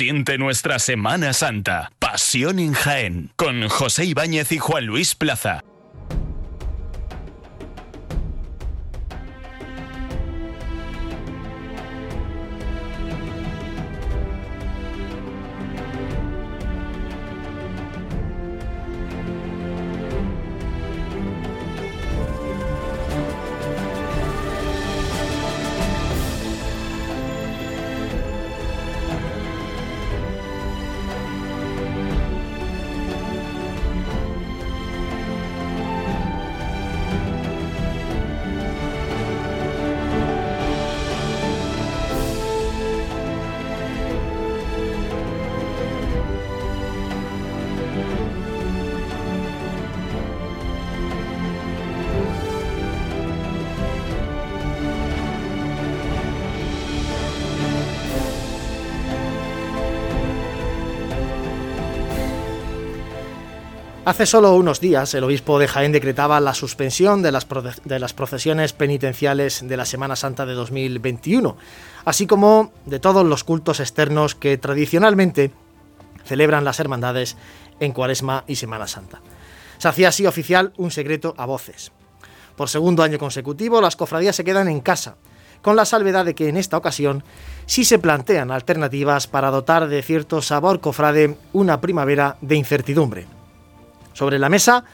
Siente nuestra Semana Santa. Pasión en Jaén. Con José Ibáñez y Juan Luis Plaza. Hace solo unos días el obispo de Jaén decretaba la suspensión de las, procesiones penitenciales de la Semana Santa de 2021, así como de todos los cultos externos que tradicionalmente celebran las hermandades en Cuaresma y Semana Santa. Se hacía así oficial un secreto a voces. Por segundo año consecutivo, las cofradías se quedan en casa, con la salvedad de que en esta ocasión sí se plantean alternativas para dotar de cierto sabor cofrade una primavera de incertidumbre. Sobre la mesa,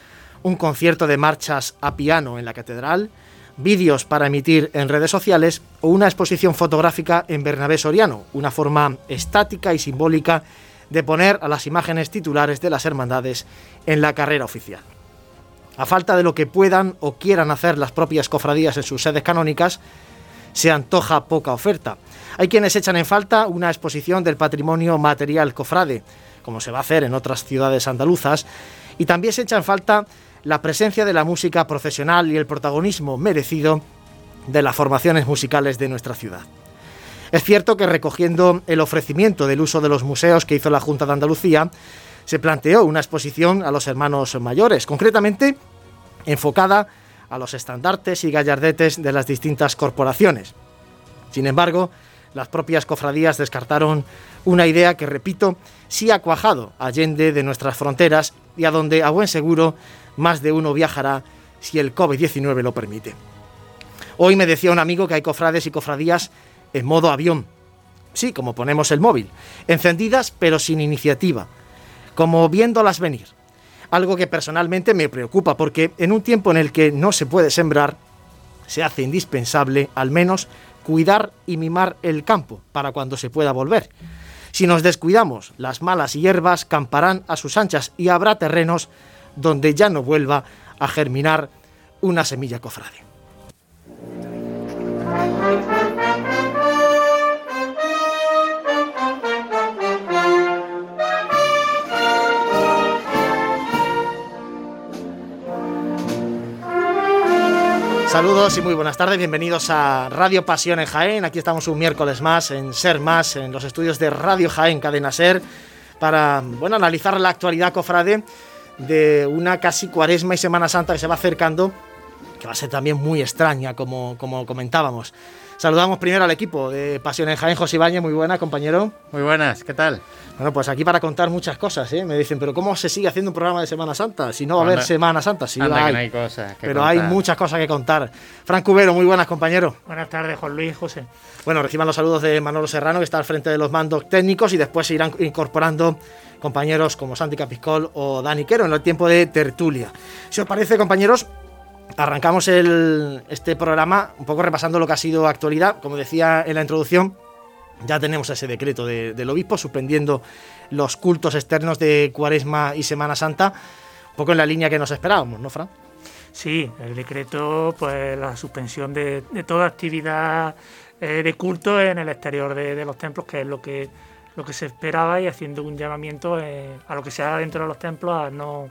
un concierto de marchas a piano en la catedral, vídeos para emitir en redes sociales o una exposición fotográfica en Bernabé Soriano, una forma estática y simbólica de poner a las imágenes titulares de las hermandades en la carrera oficial. A falta de lo que puedan o quieran hacer las propias cofradías en sus sedes canónicas, se antoja poca oferta. Hay quienes echan en falta una exposición del patrimonio material cofrade, como se va a hacer en otras ciudades andaluzas, y también se echa falta la presencia de la música profesional y el protagonismo merecido de las formaciones musicales de nuestra ciudad. Es cierto que recogiendo el ofrecimiento del uso de los museos que hizo la Junta de Andalucía, se planteó una exposición a los hermanos mayores, concretamente enfocada a los estandartes y gallardetes de las distintas corporaciones. Sin embargo, las propias cofradías descartaron una idea que, repito, sí ha cuajado allende de nuestras fronteras y a donde, a buen seguro, más de uno viajará si el COVID-19 lo permite. Hoy me decía un amigo que hay cofrades y cofradías en modo avión. Sí, como ponemos el móvil, encendidas pero sin iniciativa, como viéndolas venir. Algo que personalmente me preocupa porque en un tiempo en el que no se puede sembrar, se hace indispensable al menos cuidar y mimar el campo para cuando se pueda volver. Si nos descuidamos, las malas hierbas camparán a sus anchas y habrá terrenos donde ya no vuelva a germinar una semilla cofrade. Saludos y muy buenas tardes, bienvenidos a Radio Pasión en Jaén. Aquí estamos un miércoles más en Ser Más, en los estudios de Radio Jaén, Cadena Ser, para bueno, analizar la actualidad cofrade de una casi cuaresma y Semana Santa que se va acercando, que va a ser también muy extraña, como, como comentábamos. Saludamos primero al equipo de Pasión en Jaén, José Ibañez, muy buena, compañero. Muy buenas, ¿qué tal? Bueno, pues aquí para contar muchas cosas, ¿eh? Me dicen, pero ¿cómo se sigue haciendo un programa de Semana Santa? Si no va a haber Semana Santa, sí anda hay. Que no hay cosas que pero contar. hay muchas cosas que contar. Fran Cubero, muy buenas, compañero. Buenas tardes, Juan Luis, José. Bueno, reciban los saludos de Manolo Serrano, que está al frente de los mandos técnicos, y después se irán incorporando compañeros como Santi Capiscol o Dani Quero en el tiempo de tertulia. Si os parece, compañeros, arrancamos el, este programa un poco repasando lo que ha sido actualidad. Como decía en la introducción, ya tenemos ese decreto de, del obispo suspendiendo los cultos externos de Cuaresma y Semana Santa, un poco en la línea que nos esperábamos, ¿no, Fran? Sí, el decreto, pues la suspensión de, de toda actividad eh, de culto en el exterior de, de, los templos, que es lo que, lo que se esperaba, y haciendo un llamamiento eh, a lo que se dentro de los templos a no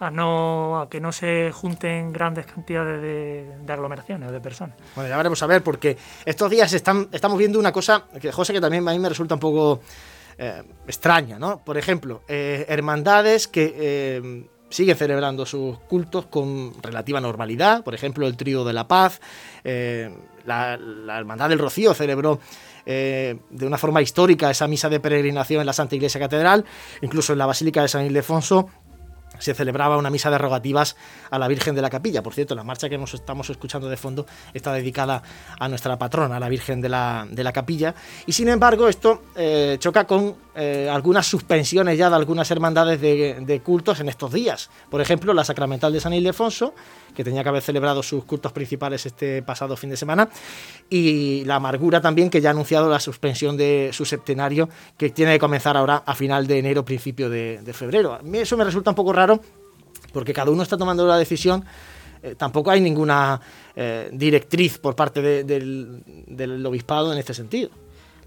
a no a que no se junten grandes cantidades de, de, aglomeraciones de personas. Bueno, ya veremos a ver, porque estos días están, estamos viendo una cosa que José que también a mí me resulta un poco eh, extraña, ¿no? Por ejemplo, eh, hermandades que eh, siguen celebrando sus cultos con relativa normalidad, por ejemplo, el Trío de la Paz, la, Hermandad del Rocío celebró de una forma histórica esa misa de peregrinación en la Santa Iglesia Catedral, incluso en la Basílica de San Ildefonso se celebraba una misa de rogativas a la Virgen de la Capilla. Por cierto, la marcha que nos estamos escuchando de fondo está dedicada a nuestra patrona, a la Virgen de la, de la Capilla. Y sin embargo, esto eh, choca con eh, algunas suspensiones ya de algunas hermandades de, cultos en estos días. Por ejemplo, la Sacramental de San Ildefonso, que tenía que haber celebrado sus cultos principales este pasado fin de semana, y la Amargura también, que ya ha anunciado la suspensión de su septenario, que tiene que comenzar ahora a final de enero, principio de, febrero. A mí eso me resulta un poco raro, porque cada uno está tomando la decisión. Eh, tampoco hay ninguna eh, directriz por parte del, obispado en este sentido.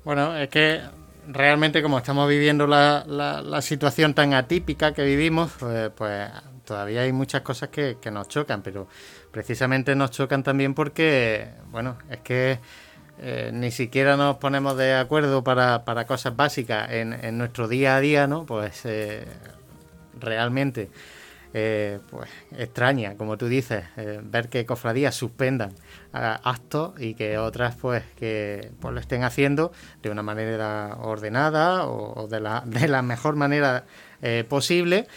Bueno, es que realmente como estamos viviendo la, la, situación tan atípica que vivimos, pues, pues todavía hay muchas cosas que, nos chocan, pero precisamente nos chocan también porque, bueno, es que eh, ni siquiera nos ponemos de acuerdo para, cosas básicas en, en, nuestro día a día, ¿no? Pues eh, realmente eh, pues extraña, como tú dices, ver que cofradías suspendan actos y que otras pues que pues, lo estén haciendo de una manera ordenada o, de, la, de la mejor manera posible.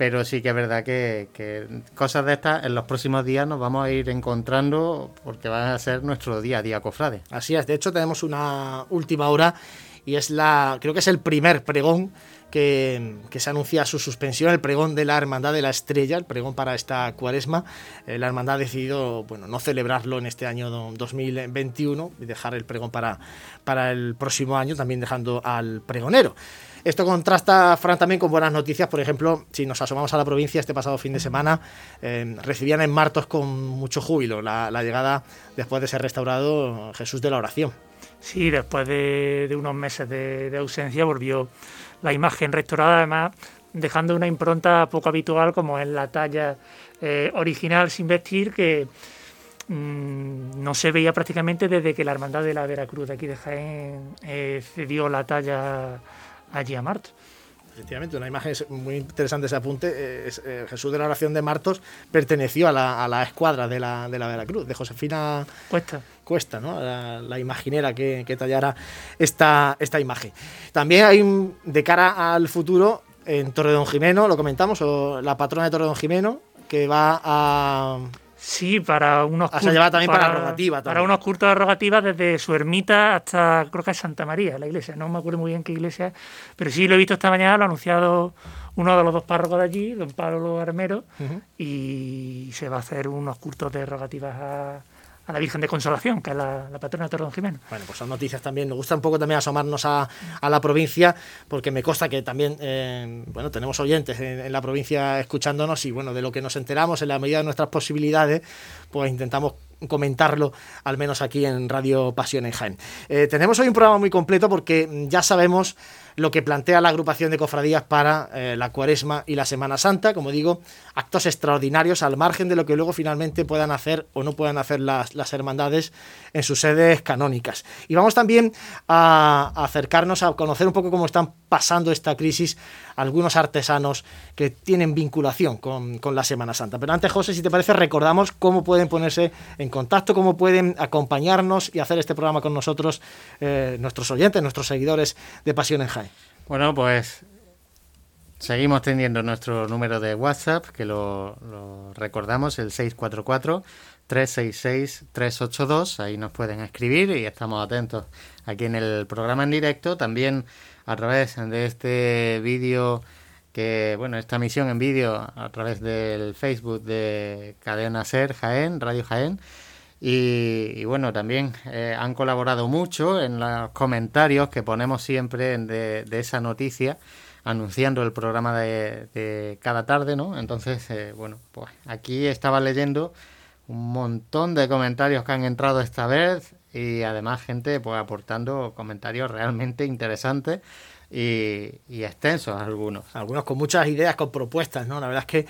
Pero sí que es verdad que, que, cosas de estas en los próximos días nos vamos a ir encontrando porque va a ser nuestro día a día cofrade. Así es, de hecho tenemos una última hora y es la, creo que es el primer pregón que, se anuncia su suspensión, el pregón de la Hermandad de la Estrella, el pregón para esta cuaresma. Eh, la Hermandad ha decidido bueno, no celebrarlo en este año 2021 y dejar el pregón para, para el próximo año, también dejando al pregonero. Esto contrasta, Fran, también con buenas noticias. Por ejemplo, si nos asomamos a la provincia este pasado fin de semana, eh, recibían en Martos con mucho júbilo la, llegada, después de ser restaurado, Jesús de la Oración. Sí, después de, unos meses de, ausencia volvió la imagen restaurada, además dejando una impronta poco habitual como es la talla eh, original sin vestir que mm, no se veía prácticamente desde que la Hermandad de la Veracruz de aquí de Jaén eh, cedió la talla allí a Martos. Efectivamente, una imagen muy interesante ese apunte. Eh, Jesús de la oración de Martos perteneció a la, escuadra de la, de la Veracruz, de Josefina Cuesta. Cuesta, ¿no? La, imaginera que, tallara esta, esta imagen. También hay, de cara al futuro, en Torredón Jimeno, lo comentamos, o la patrona de Torredón Jimeno, que va a Sí, para unos cultos. también para, rogativa. Para unos cultos de rogativa desde su ermita hasta, creo que es Santa María, la iglesia. No me acuerdo muy bien qué iglesia pero sí lo he visto esta mañana, lo ha anunciado uno de los dos párrocos de allí, don Pablo Armero, y se va a hacer unos cultos de rogativas a, a la Virgen de Consolación, que es la, patrona de Torredón Jimeno. Bueno, pues son noticias también. Nos gusta un poco también asomarnos a, la provincia, porque me consta que también, eh, bueno, tenemos oyentes en, la provincia escuchándonos y, bueno, de lo que nos enteramos en la medida de nuestras posibilidades, pues intentamos comentarlo, al menos aquí en Radio Pasión en Jaén. Eh, tenemos hoy un programa muy completo porque ya sabemos lo que plantea la agrupación de cofradías para eh, la cuaresma y la Semana Santa, como digo, actos extraordinarios al margen de lo que luego finalmente puedan hacer o no puedan hacer las, hermandades en sus sedes canónicas. Y vamos también a, acercarnos a conocer un poco cómo están pasando esta crisis algunos artesanos que tienen vinculación con, con, la Semana Santa. Pero antes, José, si te parece, recordamos cómo pueden ponerse en contacto, cómo pueden acompañarnos y hacer este programa con nosotros, eh, nuestros oyentes, nuestros seguidores de Pasión en Jaén. Bueno, pues seguimos teniendo nuestro número de WhatsApp, que lo, recordamos, el 644-366-382. Ahí nos pueden escribir y estamos atentos aquí en el programa en directo. También a través de este vídeo que, bueno, esta misión en vídeo a través del Facebook de Cadena Ser Jaén, Radio Jaén. Y, bueno, también eh, han colaborado mucho en los comentarios que ponemos siempre de, esa noticia, anunciando el programa de, cada tarde, ¿no? Entonces, eh, bueno, pues aquí estaba leyendo un montón de comentarios que han entrado esta vez y además gente pues aportando comentarios realmente interesantes y, y extensos algunos. Algunos con muchas ideas, con propuestas, ¿no? La verdad es que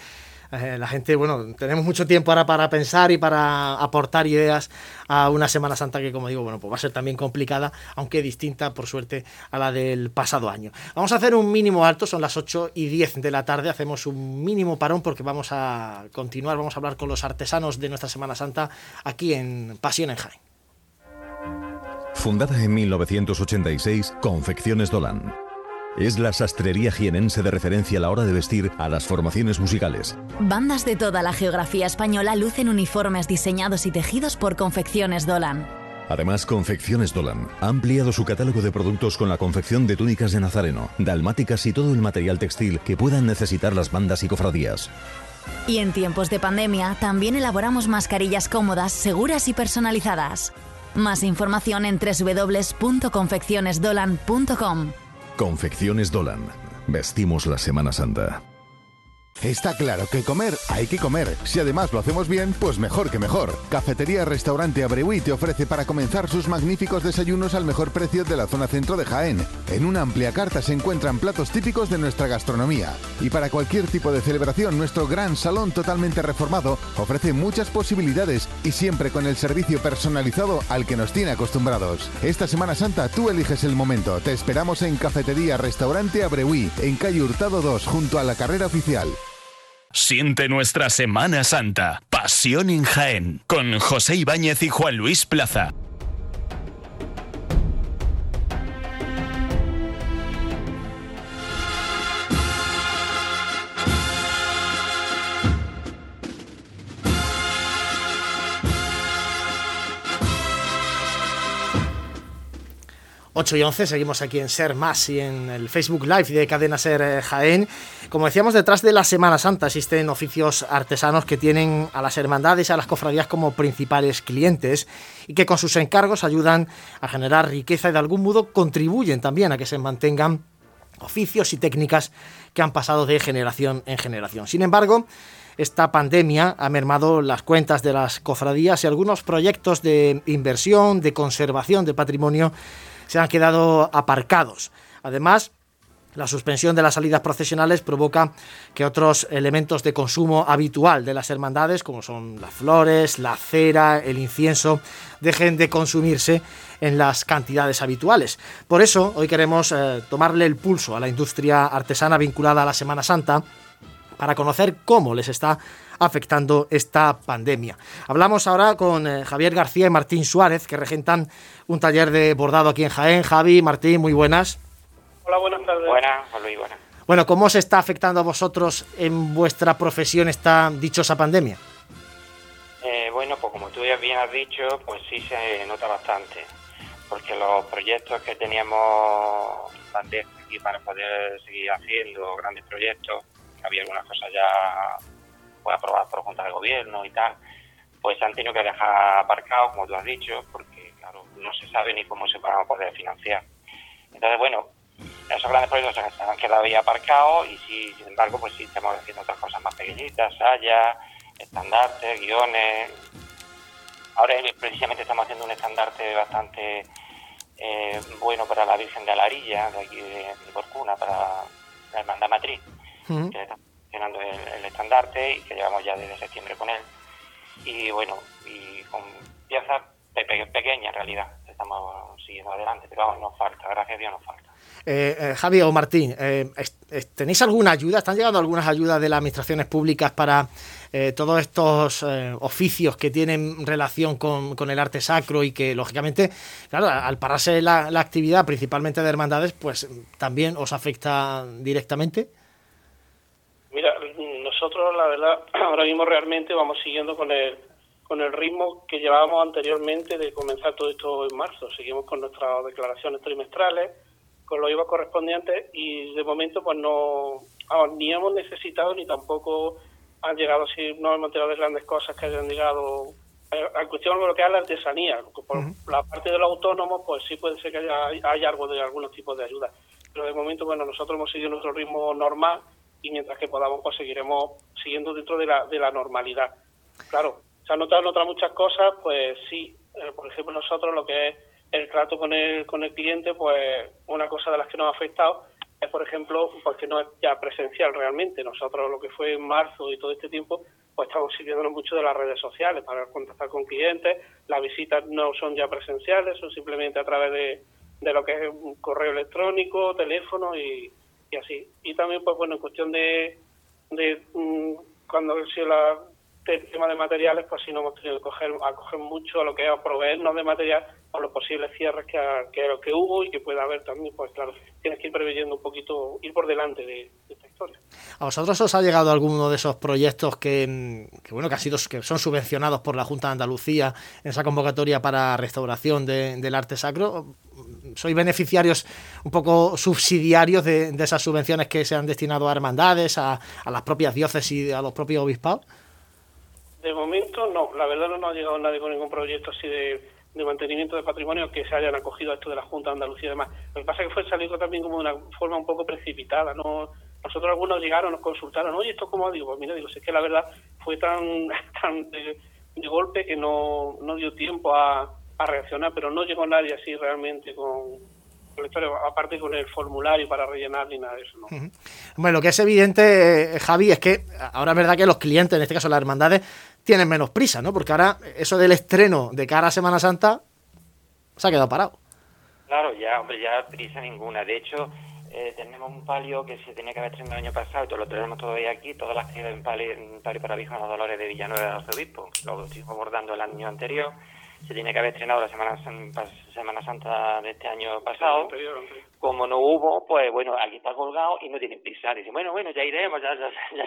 eh, la gente, bueno, tenemos mucho tiempo ahora para pensar y para aportar ideas a una Semana Santa que, como digo, bueno, pues va a ser también complicada, aunque distinta, por suerte, a la del pasado año. Vamos a hacer un mínimo alto, son las 8 y 10 de la tarde, hacemos un mínimo parón porque vamos a continuar, vamos a hablar con los artesanos de nuestra Semana Santa aquí en Pasión en Jaén. Fundada en 1986, Confecciones Dolan. Es la sastrería jienense de referencia a la hora de vestir a las formaciones musicales. Bandas de toda la geografía española lucen uniformes diseñados y tejidos por Confecciones Dolan. Además, Confecciones Dolan ha ampliado su catálogo de productos con la confección de túnicas de nazareno, dalmáticas y todo el material textil que puedan necesitar las bandas y cofradías. Y en tiempos de pandemia también elaboramos mascarillas cómodas, seguras y personalizadas. Más información en www.confeccionesdolan.com. Confecciones Dolan. Vestimos la Semana Santa. Está claro que comer hay que comer. Si además lo hacemos bien, pues mejor que mejor. Cafetería Restaurante Abreuí te ofrece para comenzar sus magníficos desayunos al mejor precio de la zona centro de Jaén. En una amplia carta se encuentran platos típicos de nuestra gastronomía. Y para cualquier tipo de celebración, nuestro gran salón totalmente reformado ofrece muchas posibilidades y siempre con el servicio personalizado al que nos tiene acostumbrados. Esta Semana Santa tú eliges el momento. Te esperamos en Cafetería Restaurante Abreuí, en calle Hurtado 2, junto a la carrera oficial. Siente nuestra Semana Santa. Pasión en Jaén. Con José Ibáñez y Juan Luis Plaza. 8 y 11, seguimos aquí en Ser Más y en el Facebook Live de Cadena Ser eh, Jaén. Como decíamos, detrás de la Semana Santa existen oficios artesanos que tienen a las hermandades y a las cofradías como principales clientes y que con sus encargos ayudan a generar riqueza y de algún modo contribuyen también a que se mantengan oficios y técnicas que han pasado de generación en generación. Sin embargo, esta pandemia ha mermado las cuentas de las cofradías y algunos proyectos de inversión, de conservación del patrimonio se han quedado aparcados. Además, la suspensión de las salidas procesionales provoca que otros elementos de consumo habitual de las hermandades, como son las flores, la cera, el incienso, dejen de consumirse en las cantidades habituales. Por eso, hoy queremos eh, tomarle el pulso a la industria artesana vinculada a la Semana Santa para conocer cómo les está afectando esta pandemia. Hablamos ahora con eh, Javier García y Martín Suárez, que regentan un taller de bordado aquí en Jaén. Javi, Martín, muy buenas. Hola, buenas tardes. Buenas, Luis, buenas. Bueno, ¿cómo se está afectando a vosotros en vuestra profesión esta dichosa pandemia? Eh, bueno, pues como tú ya bien has dicho, pues sí se nota bastante, porque los proyectos que teníamos aquí para poder seguir haciendo grandes proyectos, había algunas cosas ya pues, aprobadas por Junta de Gobierno y tal, pues se han tenido que dejar aparcados, como tú has dicho, porque claro, no se sabe ni cómo se van a poder financiar. Entonces, bueno, esos grandes proyectos se han quedado ahí aparcados y sí, sin embargo, pues sí estamos haciendo otras cosas más pequeñitas, sayas, estandartes, guiones. Ahora precisamente estamos haciendo un estandarte bastante eh, bueno para la Virgen de Alarilla, de aquí de, Porcuna, para la Hermandad Matriz, que funcionando el, estandarte y que llevamos ya desde septiembre con él. Y bueno, y con piezas pequeñas en realidad, estamos siguiendo adelante, pero vamos, nos falta, gracias a Dios nos falta. Eh, eh, Javi o Martín, eh, ¿tenéis alguna ayuda? ¿Están llegando algunas ayudas de las administraciones públicas para eh, todos estos oficios que tienen relación con, el arte sacro y que, lógicamente, claro, al pararse la, actividad, principalmente de hermandades, pues también os afecta directamente? Mira, nosotros, la verdad, ahora mismo realmente vamos siguiendo con el, con el ritmo que llevábamos anteriormente de comenzar todo esto en marzo. Seguimos con nuestras declaraciones trimestrales con los IVA correspondientes y de momento pues no ni hemos necesitado ni tampoco han llegado así no hemos tenido grandes cosas que hayan llegado a cuestión de lo que es la artesanía por la parte de los autónomos pues sí puede ser que haya, algo de algunos tipos de ayuda pero de momento bueno nosotros hemos seguido nuestro ritmo normal y mientras que podamos pues seguiremos siguiendo dentro de la, de la normalidad claro se han notado otras muchas cosas pues sí eh, por ejemplo nosotros lo que es el trato con el, con el cliente, pues una cosa de las que nos ha afectado es, por ejemplo, porque no es ya presencial realmente. Nosotros lo que fue en marzo y todo este tiempo, pues estamos sirviéndonos mucho de las redes sociales para contactar con clientes. Las visitas no son ya presenciales, son simplemente a través de, de lo que es un correo electrónico, teléfono y, y así. Y también, pues bueno, en cuestión de, de mm, cuando la, el tema de materiales, pues sí no hemos tenido que coger, acoger mucho a lo que es proveernos de material por los posibles cierres que, que, que, hubo y que pueda haber también, pues claro, tienes que ir preveyendo un poquito, ir por delante de, esta historia. ¿A vosotros os ha llegado alguno de esos proyectos que, bueno, que, ha sido, que son subvencionados por la Junta de Andalucía en esa convocatoria para restauración del arte sacro? ¿Sois beneficiarios un poco subsidiarios de, esas subvenciones que se han destinado a hermandades, a, las propias diócesis a los propios obispados? De momento no, la verdad no nos ha llegado nadie con ningún proyecto así de, mantenimiento de patrimonio que se hayan acogido a esto de la Junta de Andalucía y demás. Lo que pasa es que fue salido también como de una forma un poco precipitada, no nosotros algunos llegaron, nos consultaron, oye, ¿esto cómo? Digo, pues mira, digo, es que la verdad fue tan, tan de, golpe que no, no dio tiempo a, a reaccionar, pero no llegó nadie así realmente con, aparte con el formulario para rellenar ni nada de eso. ¿no? Bueno, lo que es evidente, eh, Javi, es que ahora es verdad que los clientes, en este caso las hermandades, tienen menos prisa, ¿no? Porque ahora eso del estreno de cara a Semana Santa se ha quedado parado. Claro, ya, hombre, ya prisa ninguna. De hecho, eh, tenemos un palio que se tenía que haber estrenado el año pasado y lo tenemos todavía aquí, todas las que en palio, en palio para Virgen Dolores de Villanueva de Arzobispo. Lo estuvimos abordando el año anterior se tiene que haber estrenado la Semana, Semana Santa de este año pasado. Como no hubo, pues bueno, aquí está colgado y no tienen prisa. Dicen, bueno, bueno, ya iremos, ya, ya, ya.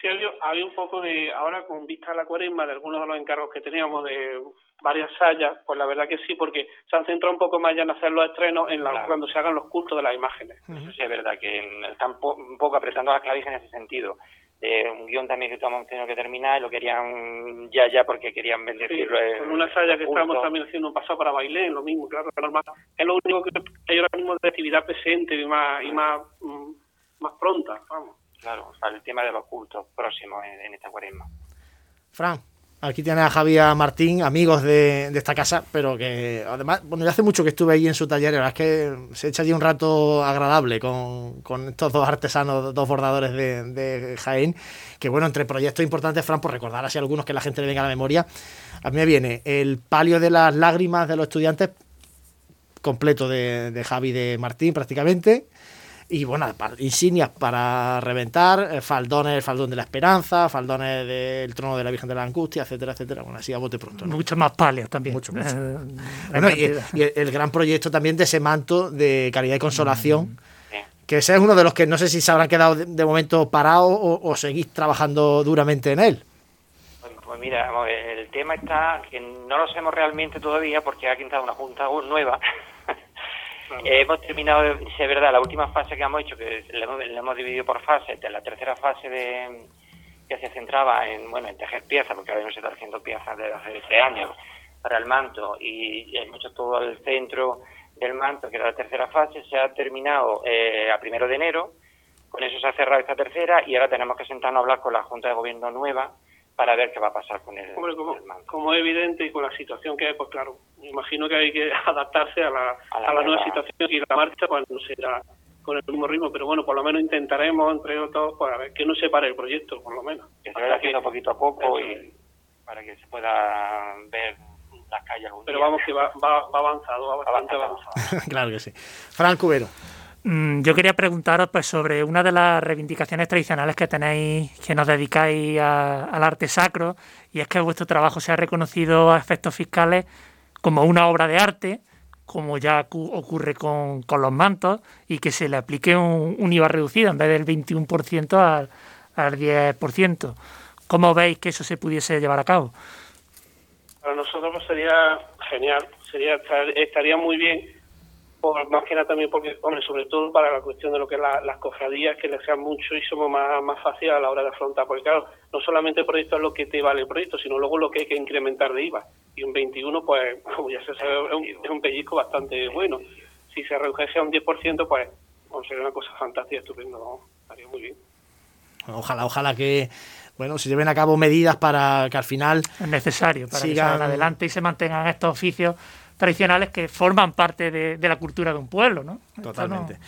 Sí, había, un poco de, ahora con vista a la cuaresma, de algunos de los encargos que teníamos de varias sayas, pues la verdad que sí, porque se han centrado un poco más ya en hacer los estrenos en la, cuando se hagan los cultos de las imágenes. Eso sí es verdad, que están un poco apretando las claves en ese sentido de un guion también que estamos teniendo que terminar y lo querían ya ya porque querían bendecirlo. Sí, con una saya que estamos también haciendo un paso para bailar, lo mismo, claro, normal. Es lo único que hay ahora mismo de actividad presente y más, y más, mm, más pronta, vamos. Claro, para el tema de los cultos próximos en, en esta cuaresma. Fran. Aquí tiene a Javier Martín, amigos de, esta casa, pero que además, bueno, ya hace mucho que estuve ahí en su taller, la verdad es que se echa allí un rato agradable con, estos dos artesanos, dos bordadores de, Jaén, que bueno, entre proyectos importantes, Fran, por recordar así algunos que la gente le venga a la memoria, a mí me viene el palio de las lágrimas de los estudiantes, completo de, de Javi de Martín prácticamente, y bueno, insignias para reventar, eh, faldones, el faldón de la esperanza, faldones del trono de la Virgen de la Angustia, etcétera, etcétera. Bueno, así a bote pronto. Muchos más palios también. Mucho, eh, bueno, y, el gran proyecto también de ese manto de caridad y consolación. Mm. Que ese es uno de los que no sé si se habrán quedado de, momento parados o, seguís trabajando duramente en él. Pues, pues mira, el tema está que no lo sabemos realmente todavía porque ha quitado una junta nueva eh, hemos terminado, es verdad, la última fase que hemos hecho, que le hemos, dividido por fases, la tercera fase de que se centraba en, bueno, en tejer piezas, porque ahora no se está haciendo piezas desde hace tres años para el manto, y, hemos hecho todo el centro del manto, que era la tercera fase, se ha terminado eh, a primero de enero, con eso se ha cerrado esta tercera, y ahora tenemos que sentarnos a hablar con la Junta de Gobierno nueva, para ver qué va a pasar con el, Hombre, como, es evidente y con la situación que hay, pues claro, me imagino que hay que adaptarse a la, a la, nueva situación y la marcha pues no será con el mismo ritmo, pero bueno, por lo menos intentaremos entre todos para ver que no se pare el proyecto, por lo menos. Que se vaya haciendo poquito a poco y para que se pueda ver las calles. pero vamos que va, va, avanzado, va bastante avanzado. claro que sí. Fran Cubero. Mm, yo quería preguntaros pues, sobre una de las reivindicaciones tradicionales que tenéis, que nos dedicáis al arte sacro, y es que vuestro trabajo se ha reconocido a efectos fiscales como una obra de arte, como ya ocurre con, los mantos, y que se le aplique un, IVA reducido en vez del 21% al, al 10%. ¿Cómo veis que eso se pudiese llevar a cabo? Para nosotros pues, sería genial, sería estaría muy bien más que nada también porque, hombre, sobre todo para la cuestión de lo que es las cofradías, que les sean mucho y somos más, más fáciles a la hora de afrontar, porque claro, no solamente el proyecto es lo que te vale el proyecto, sino luego lo que hay que incrementar de IVA. Y un 21, pues, como ya se sabe, es un, pellizco bastante bueno. Si se redujese a un 10%, pues, sería una cosa fantástica, estupendo, estaría muy bien. Ojalá, ojalá que bueno, se lleven a cabo medidas para que al final es necesario para sigan adelante y se mantengan estos oficios tradicionales que forman parte de, la cultura de un pueblo, ¿no? Totalmente.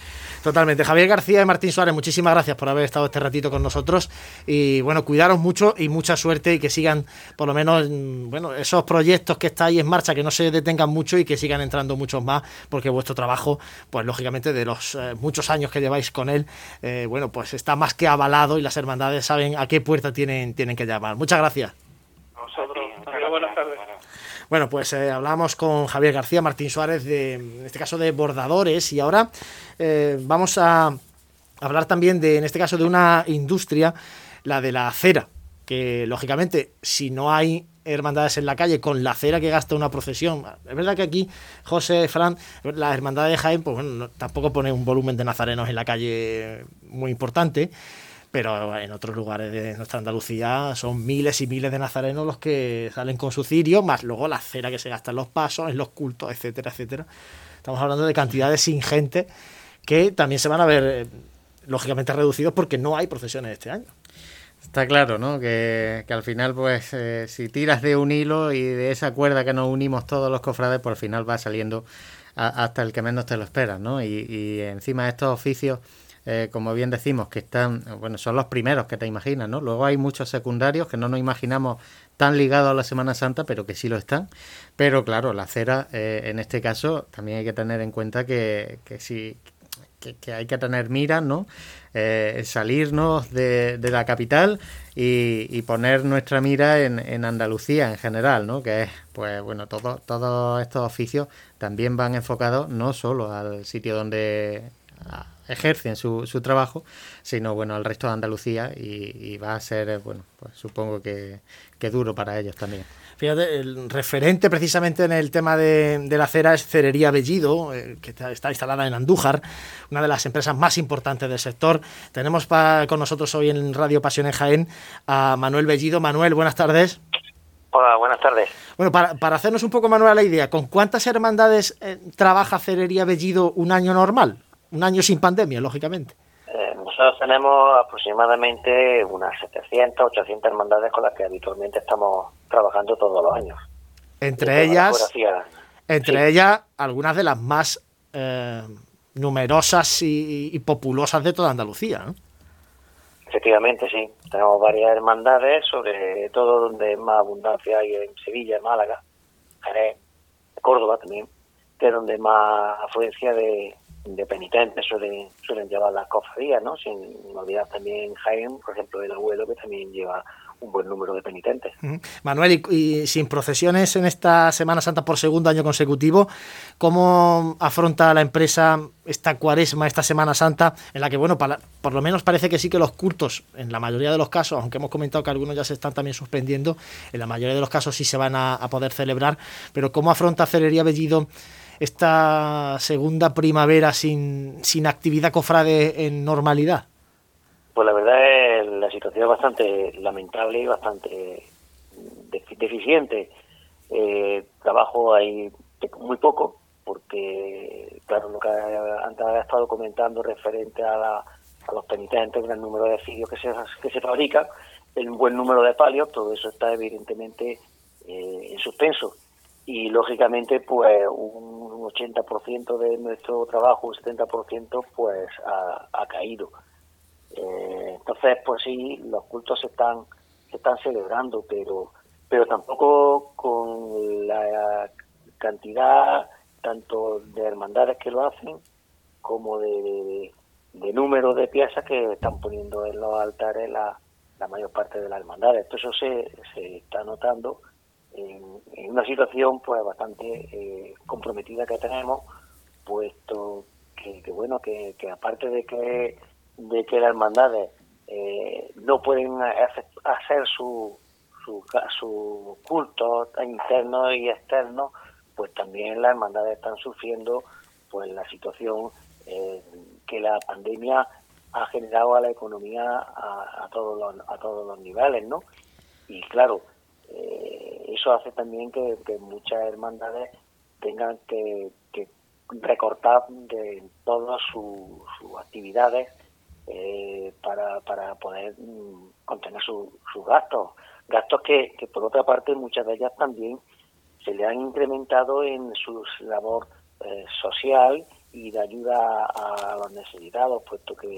Totalmente. Javier García y Martín Suárez, muchísimas gracias por haber estado este ratito con nosotros y bueno, cuidaros mucho y mucha suerte y que sigan por lo menos bueno, esos proyectos que estáis en marcha, que no se detengan mucho y que sigan entrando muchos más, porque vuestro trabajo, pues lógicamente de los eh, muchos años que lleváis con él, eh, bueno, pues está más que avalado y las hermandades saben a qué puerta tienen, tienen que llamar. Muchas gracias. A vosotros. buenas tardes. Bueno, pues eh, hablamos con Javier García Martín Suárez, de, en este caso de bordadores, y ahora eh, vamos a hablar también de, en este caso, de una industria, la de la acera, que lógicamente, si no hay hermandades en la calle con la cera que gasta una procesión. Es verdad que aquí, José, Fran, la hermandad de Jaén, pues bueno, tampoco pone un volumen de nazarenos en la calle muy importante, pero en otros lugares de nuestra Andalucía son miles y miles de nazarenos los que salen con su cirio, más luego la cera que se gasta en los pasos, en los cultos, etcétera, etcétera. Estamos hablando de cantidades ingentes que también se van a ver, eh, lógicamente, reducidos porque no hay procesiones este año. Está claro, ¿no? Que, al final, pues, eh, si tiras de un hilo y de esa cuerda que nos unimos todos los cofrades, por pues, al final va saliendo hasta el que menos te lo esperas, ¿no? Y, y encima estos oficios, eh, como bien decimos, que están, bueno, son los primeros que te imaginas, ¿no? Luego hay muchos secundarios que no nos imaginamos tan ligados a la Semana Santa, pero que sí lo están. Pero claro, la cera, eh, en este caso, también hay que tener en cuenta que, que sí que, hay que tener miras, ¿no? Eh, salirnos de, la capital y, poner nuestra mira en, Andalucía en general, ¿no? Que es, pues bueno, todos estos oficios también van enfocados no solo al sitio donde ejercen su, su trabajo, sino bueno al resto de Andalucía y, va a ser, bueno, pues supongo que, que duro para ellos también. Fíjate, el referente precisamente en el tema de, la cera es Cerería Bellido, eh, que está instalada en Andújar, una de las empresas más importantes del sector. Tenemos con nosotros hoy en Radio Pasión en Jaén a Manuel Bellido. Manuel, buenas tardes. Hola, buenas tardes. Bueno, para, hacernos un poco, Manuel, la idea, ¿con cuántas hermandades eh, trabaja Cerería Bellido un año normal? Un año sin pandemia, lógicamente. Eh, nosotros tenemos aproximadamente unas 700, 800 hermandades con las que habitualmente estamos trabajando todos los años. Entre ellas, entre ellas, algunas de las más eh, numerosas y, populosas de toda Andalucía. Efectivamente, sí. Tenemos varias hermandades, sobre todo donde más abundancia hay en Sevilla, Málaga, Jerez, Córdoba también, que es donde más afluencia de, de penitentes suelen, suelen llevar las cofradías, ¿no? Sin olvidar también Jaén, por ejemplo, el abuelo, que también lleva un buen número de penitentes. Manuel, y, sin procesiones en esta Semana Santa por segundo año consecutivo, ¿cómo afronta la empresa esta cuaresma, esta Semana Santa, en la que, bueno, por lo menos parece que sí que los cultos, en la mayoría de los casos, aunque hemos comentado que algunos ya se están también suspendiendo, en la mayoría de los casos sí se van a, a poder celebrar, pero ¿cómo afronta Celería Bellido esta segunda primavera sin, sin actividad cofrade en normalidad? Pues la verdad es la situación es bastante lamentable y bastante deficiente. Eh, trabajo hay muy poco, porque, claro, lo que antes ha estado comentando referente a, la, a los penitentes, gran número de filios que se, que se fabrican, el buen número de palios, todo eso está evidentemente eh, en suspenso y lógicamente pues un 80% de nuestro trabajo, un 70% pues ha, caído. Eh, entonces pues sí, los cultos se están, se están celebrando, pero, pero tampoco con la cantidad tanto de hermandades que lo hacen como de, número de piezas que están poniendo en los altares la, la mayor parte de las hermandades. Esto eso se, se está notando en, una situación pues bastante eh, comprometida que tenemos, puesto que, bueno, que, aparte de que, de que las hermandades eh, no pueden hacer, su, su, su culto interno y externo, pues también las hermandades están sufriendo pues la situación eh, que la pandemia ha generado a la economía a, todos los, a todos los niveles, ¿no? Y claro, eh, eso hace también que, muchas hermandades tengan que, recortar de todas sus actividades eh, para, para poder mm, contener sus gastos. Gastos que, por otra parte, muchas de ellas también se le han incrementado en su labor eh, social y de ayuda a, los necesitados, puesto que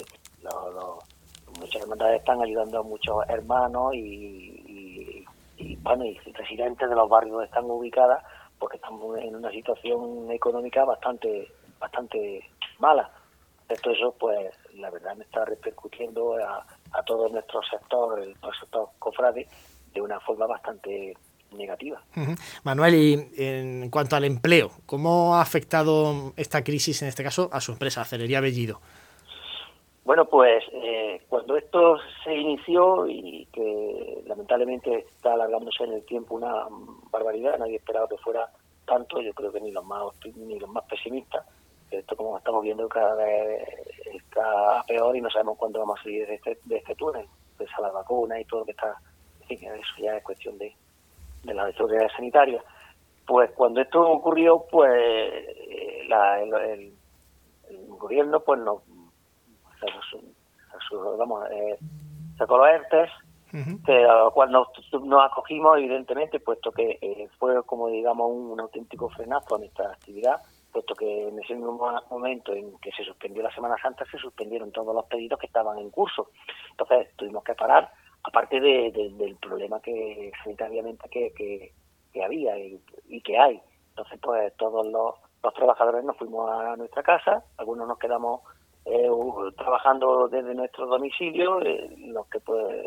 muchas hermandades están ayudando a muchos hermanos y, y, bueno, y residentes de los barrios donde están ubicadas, porque estamos en una situación económica bastante bastante mala. Esto eso, pues, la verdad me está repercutiendo a, a todo nuestro sector, el, sector cofrade, de una forma bastante negativa. Manuel, y en cuanto al empleo, ¿cómo ha afectado esta crisis, en este caso, a su empresa, Acelería Bellido? Bueno, pues eh, cuando esto se inició y que lamentablemente está alargándose en el tiempo una barbaridad, nadie esperaba que fuera tanto, yo creo que ni los más ni los más pesimistas, esto como estamos viendo cada vez está peor y no sabemos cuándo vamos a salir de este, de este túnel, pues a la vacuna y todo lo que está, en fin, eso ya es cuestión de, de la autoridades sanitarias. Pues cuando esto ocurrió, pues eh, el, gobierno pues nos vamos, eh, sacó los ERTES, que, a lo cual nos, acogimos evidentemente, puesto que eh, fue como digamos un, auténtico frenazo a nuestra actividad, puesto que en ese mismo momento en que se suspendió la Semana Santa se suspendieron todos los pedidos que estaban en curso. Entonces tuvimos que parar aparte del problema que sanitariamente que, que, había y, que hay. Entonces, pues todos los, trabajadores nos fuimos a nuestra casa, algunos nos quedamos eh, trabajando desde nuestro domicilio, eh, los que pues,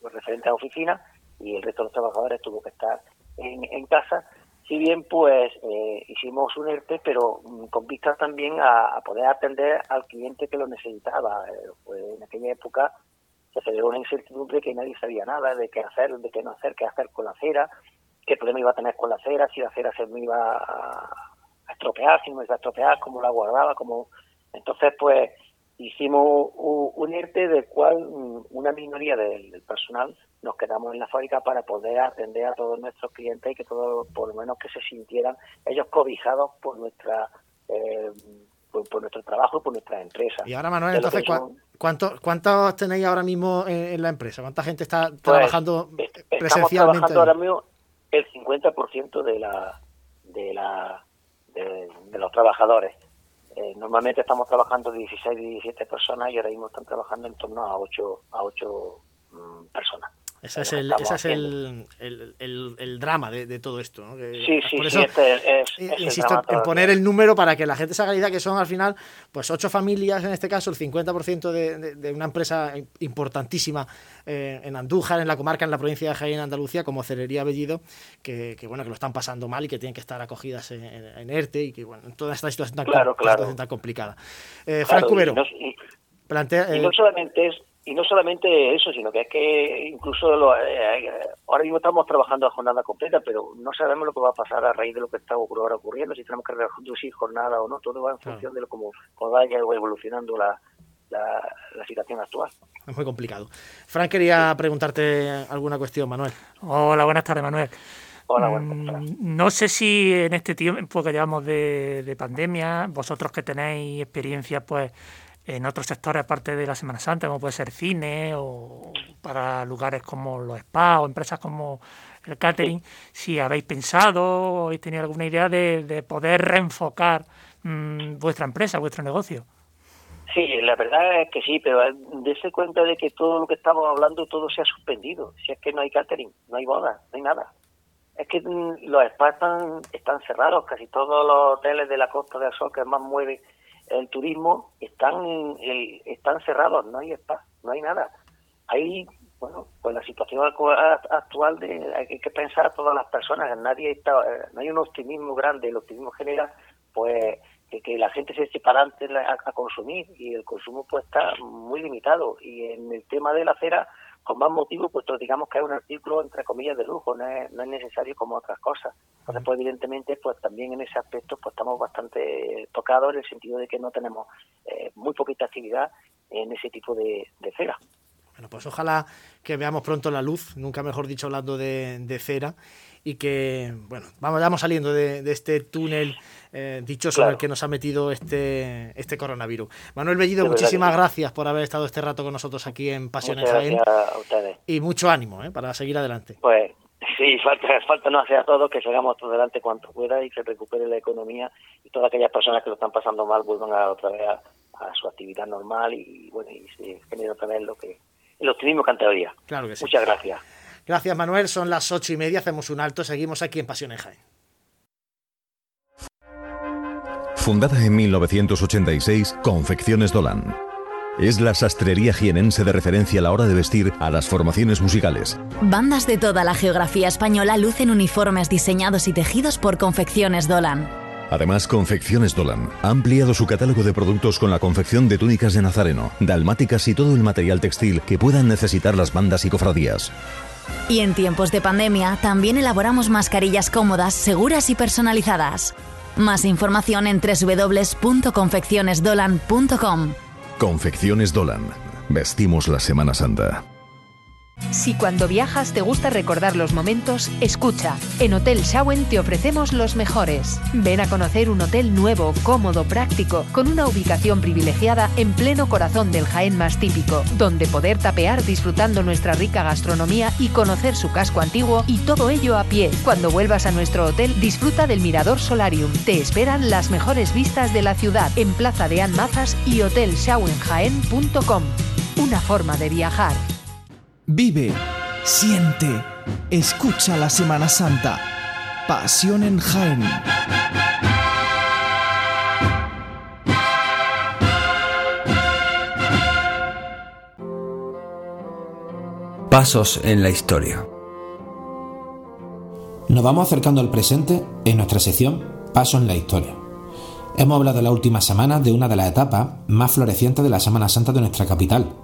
los referentes a oficina, y el resto de los trabajadores tuvo que estar en, casa. Si bien, pues, eh, hicimos un ERTE, pero mm, con vistas también a, poder atender al cliente que lo necesitaba. pues en aquella época se generó una incertidumbre que nadie sabía nada de qué hacer, de qué no hacer, qué hacer con la cera, qué problema iba a tener con la cera, si la cera se me iba a estropear, si no me iba a estropear, cómo la guardaba, cómo... Entonces, pues, hicimos un ERTE del cual mm, una minoría del, personal nos quedamos en la fábrica para poder atender a todos nuestros clientes y que todos, por lo menos, que se sintieran ellos cobijados por nuestra... Eh, por, nuestro trabajo y por nuestra empresa. Y ahora, Manuel, entonces, ¿cuántos, ¿cuántos tenéis ahora mismo en, la empresa? ¿Cuánta gente está pues, trabajando presencialmente? Estamos trabajando ahora mismo el 50% de la de la de, los trabajadores. Eh, normalmente estamos trabajando 16, 17 personas y ahora mismo están trabajando en torno a 8, a 8 mm, personas. Ese es el, ese es el, el, el, drama de, de, todo esto. ¿no? sí, sí, sí, este es, insisto en poner el número para que la gente se haga idea que son al final pues ocho familias, en este caso el 50% de, de, una empresa importantísima eh, en Andújar, en la comarca, en la provincia de Jaén, Andalucía, como Celería Bellido, que, que, bueno que lo están pasando mal y que tienen que estar acogidas en, ERTE y que bueno, en toda esta situación tan, claro, tan complicada. Eh, Frank Cubero, plantea, y no solamente es y no solamente eso, sino que es que incluso lo, eh, ahora mismo estamos trabajando a jornada completa, pero no sabemos lo que va a pasar a raíz de lo que está ahora ocurriendo, si tenemos que reducir jornada o no, todo va en función de lo como, vaya evolucionando la, la, situación actual. Es muy complicado. Frank, quería preguntarte alguna cuestión, Manuel. Hola, buenas tardes, Manuel. Hola, buenas tardes. Mm, no sé si en este tiempo que llevamos de, de pandemia, vosotros que tenéis experiencia, pues en otros sectores aparte de la Semana Santa, como puede ser cine o para lugares como los spas o empresas como el catering, si habéis pensado o habéis tenido alguna idea de, poder reenfocar mm, vuestra empresa, vuestro negocio. Sí, la verdad es que sí, pero dése cuenta de que todo lo que estamos hablando, todo se ha suspendido. Si es que no hay catering, no hay boda, no hay nada. Es que mm, los spas están, están cerrados, casi todos los hoteles de la Costa del Sol que más mueven el turismo están están cerrados, no hay spa, no hay nada. Hay, bueno, pues la situación actual de hay que pensar a todas las personas, nadie está, no hay un optimismo grande, el optimismo genera pues que, la gente se eche para adelante a, consumir y el consumo pues está muy limitado y en el tema de la acera con más motivo, pues digamos que es un artículo entre comillas de lujo, no es, no es necesario como otras cosas. Entonces, pues evidentemente, pues también en ese aspecto, pues estamos bastante tocados en el sentido de que no tenemos eh, muy poquita actividad en ese tipo de, de. Bueno, pues ojalá que veamos pronto la luz, nunca mejor dicho hablando de, de cera, y que, bueno, vamos, vamos saliendo de, este túnel eh, dichoso en el que nos ha metido este, este coronavirus. Manuel Bellido, muchísimas gracias por haber estado este rato con nosotros aquí en Pasiones Jaén. a ustedes. Y mucho ánimo eh, para seguir adelante. Pues sí, falta, falta no hacer a todos que sigamos adelante cuanto pueda y que recupere la economía y todas aquellas personas que lo están pasando mal vuelvan a, otra vez a, su actividad normal y, bueno, y se genere otra vez lo que, el optimismo que ante Claro que sí. Muchas gracias. Gracias, Manuel. Son las ocho y media. Hacemos un alto. Seguimos aquí en Pasiones Jaén. Fundada en 1986, Confecciones Dolan. Es la sastrería jienense de referencia a la hora de vestir a las formaciones musicales. Bandas de toda la geografía española lucen uniformes diseñados y tejidos por Confecciones Dolan. Además, Confecciones Dolan ha ampliado su catálogo de productos con la confección de túnicas de nazareno, dalmáticas y todo el material textil que puedan necesitar las bandas y cofradías. Y en tiempos de pandemia también elaboramos mascarillas cómodas, seguras y personalizadas. Más información en www.confeccionesdolan.com. Confecciones Dolan. Vestimos la Semana Santa. Si cuando viajas te gusta recordar los momentos, escucha. En Hotel Shawen te ofrecemos los mejores. Ven a conocer un hotel nuevo, cómodo, práctico, con una ubicación privilegiada en pleno corazón del Jaén más típico, donde poder tapear disfrutando nuestra rica gastronomía y conocer su casco antiguo y todo ello a pie. Cuando vuelvas a nuestro hotel, disfruta del Mirador Solarium. Te esperan las mejores vistas de la ciudad en Plaza de Anmazas y hotelshawenjaen.com. Una forma de viajar. Vive, siente, escucha la Semana Santa. Pasión en Jaén. Pasos en la historia. Nos vamos acercando al presente en nuestra sección Pasos en la historia. Hemos hablado la última semana de una de las etapas más florecientes de la Semana Santa de nuestra capital,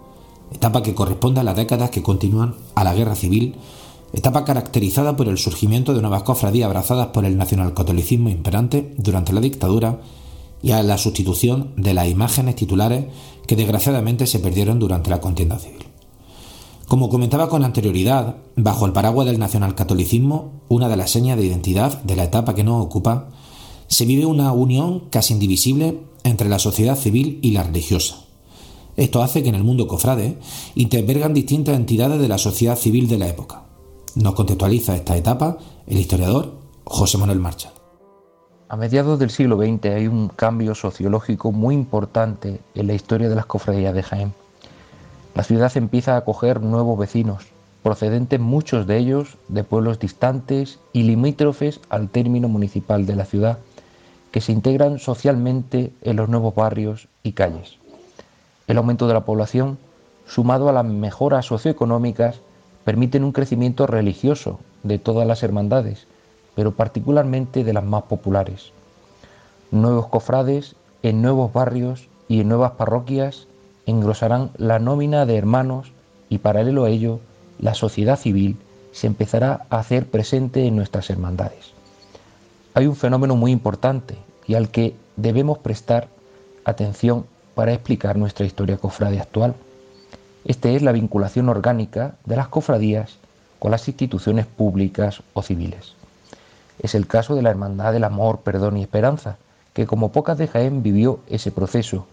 etapa que corresponde a las décadas que continúan a la guerra civil, etapa caracterizada por el surgimiento de nuevas cofradías abrazadas por el nacionalcatolicismo imperante durante la dictadura y a la sustitución de las imágenes titulares que desgraciadamente se perdieron durante la contienda civil. Como comentaba con anterioridad, bajo el paraguas del nacionalcatolicismo, una de las señas de identidad de la etapa que nos ocupa, se vive una unión casi indivisible entre la sociedad civil y la religiosa esto hace que en el mundo cofrade intervengan distintas entidades de la sociedad civil de la época. Nos contextualiza esta etapa el historiador José Manuel Marcha. A mediados del siglo XX hay un cambio sociológico muy importante en la historia de las cofradías de Jaén. La ciudad empieza a acoger nuevos vecinos, procedentes muchos de ellos de pueblos distantes y limítrofes al término municipal de la ciudad, que se integran socialmente en los nuevos barrios y calles. El aumento de la población, sumado a las mejoras socioeconómicas, permiten un crecimiento religioso de todas las hermandades, pero particularmente de las más populares. Nuevos cofrades en nuevos barrios y en nuevas parroquias engrosarán la nómina de hermanos y paralelo a ello, la sociedad civil se empezará a hacer presente en nuestras hermandades. Hay un fenómeno muy importante y al que debemos prestar atención para explicar nuestra historia cofrade actual. Este es la vinculación orgánica de las cofradías con las instituciones públicas o civiles. Es el caso de la Hermandad del Amor, Perdón y Esperanza, que como pocas de Jaén vivió ese proceso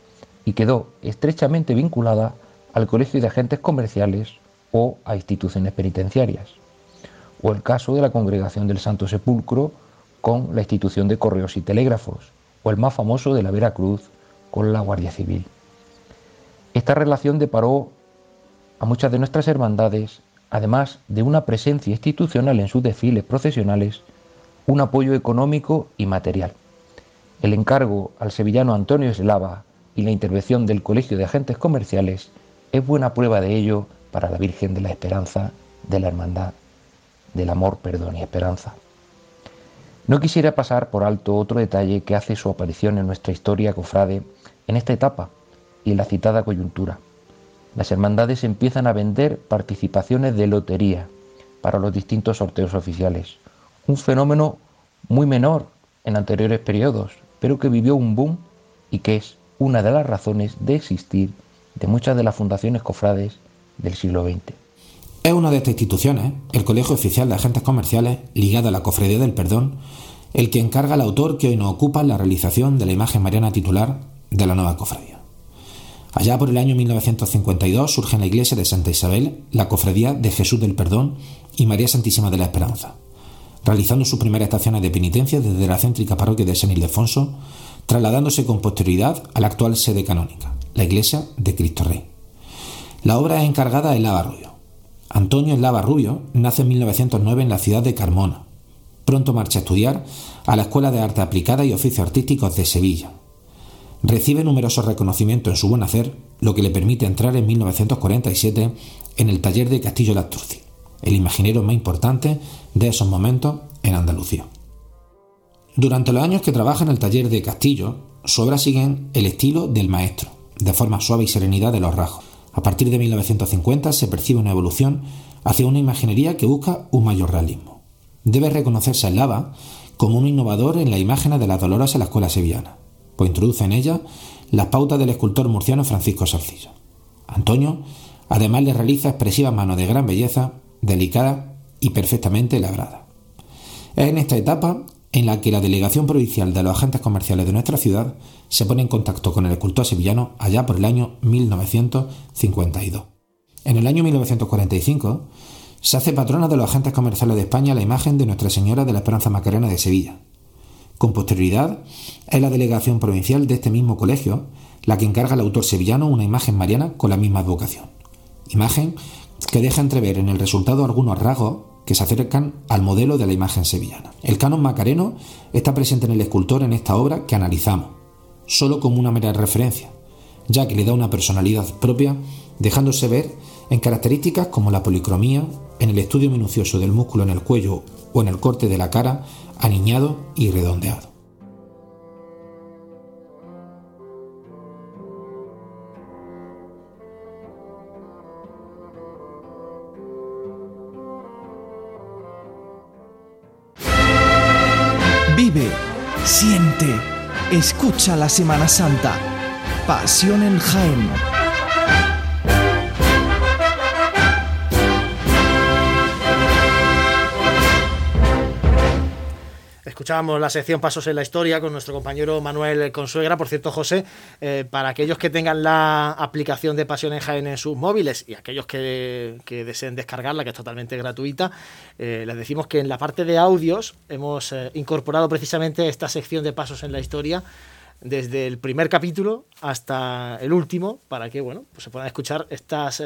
y quedó estrechamente vinculada al Colegio de Agentes Comerciales o a instituciones penitenciarias. O el caso de la Congregación del Santo Sepulcro con la institución de correos y telégrafos, o el más famoso de la Veracruz con la Guardia Civil. Esta relación deparó a muchas de nuestras hermandades, además de una presencia institucional en sus desfiles procesionales, un apoyo económico y material. El encargo al sevillano Antonio Eslava y la intervención del Colegio de Agentes Comerciales es buena prueba de ello para la Virgen de la Esperanza, de la Hermandad, del Amor, Perdón y Esperanza. No quisiera pasar por alto otro detalle que hace su aparición en nuestra historia cofrade en esta etapa y en la citada coyuntura. Las hermandades empiezan a vender participaciones de lotería para los distintos sorteos oficiales, un fenómeno muy menor en anteriores periodos, pero que vivió un boom y que es una de las razones de existir de muchas de las fundaciones cofrades del siglo XX. Es una de estas instituciones, el Colegio Oficial de Agentes Comerciales, ligado a la Cofradía del Perdón, el que encarga al autor que hoy nos ocupa la realización de la imagen mariana titular de la nueva cofradía. Allá por el año 1952 surge en la iglesia de Santa Isabel la cofradía de Jesús del Perdón y María Santísima de la Esperanza, realizando sus primeras estaciones de penitencia desde la céntrica parroquia de San Ildefonso, trasladándose con posterioridad a la actual sede canónica, la iglesia de Cristo Rey. La obra es encargada a Lava Rubio. Antonio Lava Rubio nace en 1909 en la ciudad de Carmona. Pronto marcha a estudiar a la Escuela de Arte Aplicada y Oficios Artísticos de Sevilla, Recibe numerosos reconocimientos en su buen hacer, lo que le permite entrar en 1947 en el taller de Castillo de Asturci, el imaginero más importante de esos momentos en Andalucía. Durante los años que trabaja en el taller de Castillo, su obra sigue el estilo del maestro, de forma suave y serenidad de los rasgos. A partir de 1950 se percibe una evolución hacia una imaginería que busca un mayor realismo. Debe reconocerse a Lava como un innovador en la imagen de las dolores en la escuela sevillana, introduce en ella las pautas del escultor murciano Francisco Salcilla. Antonio además le realiza expresivas manos de gran belleza, delicada y perfectamente labrada. Es en esta etapa en la que la Delegación Provincial de los Agentes Comerciales de nuestra ciudad se pone en contacto con el escultor sevillano allá por el año 1952. En el año 1945 se hace patrona de los agentes comerciales de España la imagen de Nuestra Señora de la Esperanza Macarena de Sevilla. Con posterioridad, es la delegación provincial de este mismo colegio la que encarga al autor sevillano una imagen mariana con la misma vocación. Imagen que deja entrever en el resultado algunos rasgos que se acercan al modelo de la imagen sevillana. El canon macareno está presente en el escultor en esta obra que analizamos, solo como una mera referencia, ya que le da una personalidad propia, dejándose ver en características como la policromía, en el estudio minucioso del músculo en el cuello o en el corte de la cara, aniñado y redondeado. Vive, siente, escucha la Semana Santa. Pasión en Jaén. Escuchábamos la sección Pasos en la Historia con nuestro compañero Manuel Consuegra. Por cierto, José, eh, para aquellos que tengan la aplicación de Pasión en Jaén en sus móviles y aquellos que, deseen descargarla, que es totalmente gratuita, eh, les decimos que en la parte de audios hemos eh, incorporado precisamente esta sección de Pasos en la Historia desde el primer capítulo hasta el último, para que bueno, pues se puedan escuchar estas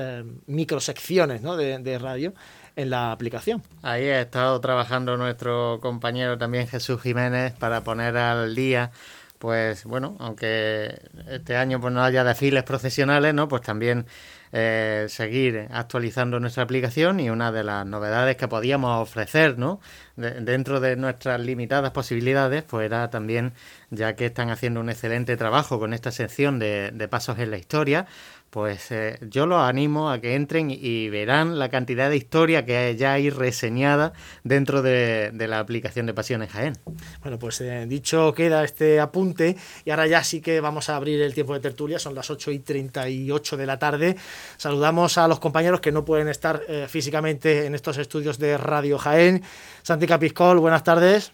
microsecciones ¿no? de, de radio en la aplicación. Ahí ha estado trabajando nuestro compañero también Jesús Jiménez para poner al día pues bueno, aunque este año pues no haya desfiles profesionales, ¿no? Pues también eh, seguir actualizando nuestra aplicación y una de las novedades que podíamos ofrecer, ¿no? dentro de nuestras limitadas posibilidades, pues era también, ya que están haciendo un excelente trabajo con esta sección de, de pasos en la historia, pues eh, yo los animo a que entren y verán la cantidad de historia que ya hay reseñada dentro de, la aplicación de Pasiones Jaén. Bueno, pues eh, dicho queda este apunte y ahora ya sí que vamos a abrir el tiempo de tertulia, son las 8 y 38 de la tarde. Saludamos a los compañeros que no pueden estar eh, físicamente en estos estudios de Radio Jaén. Santi Capiscol, buenas tardes.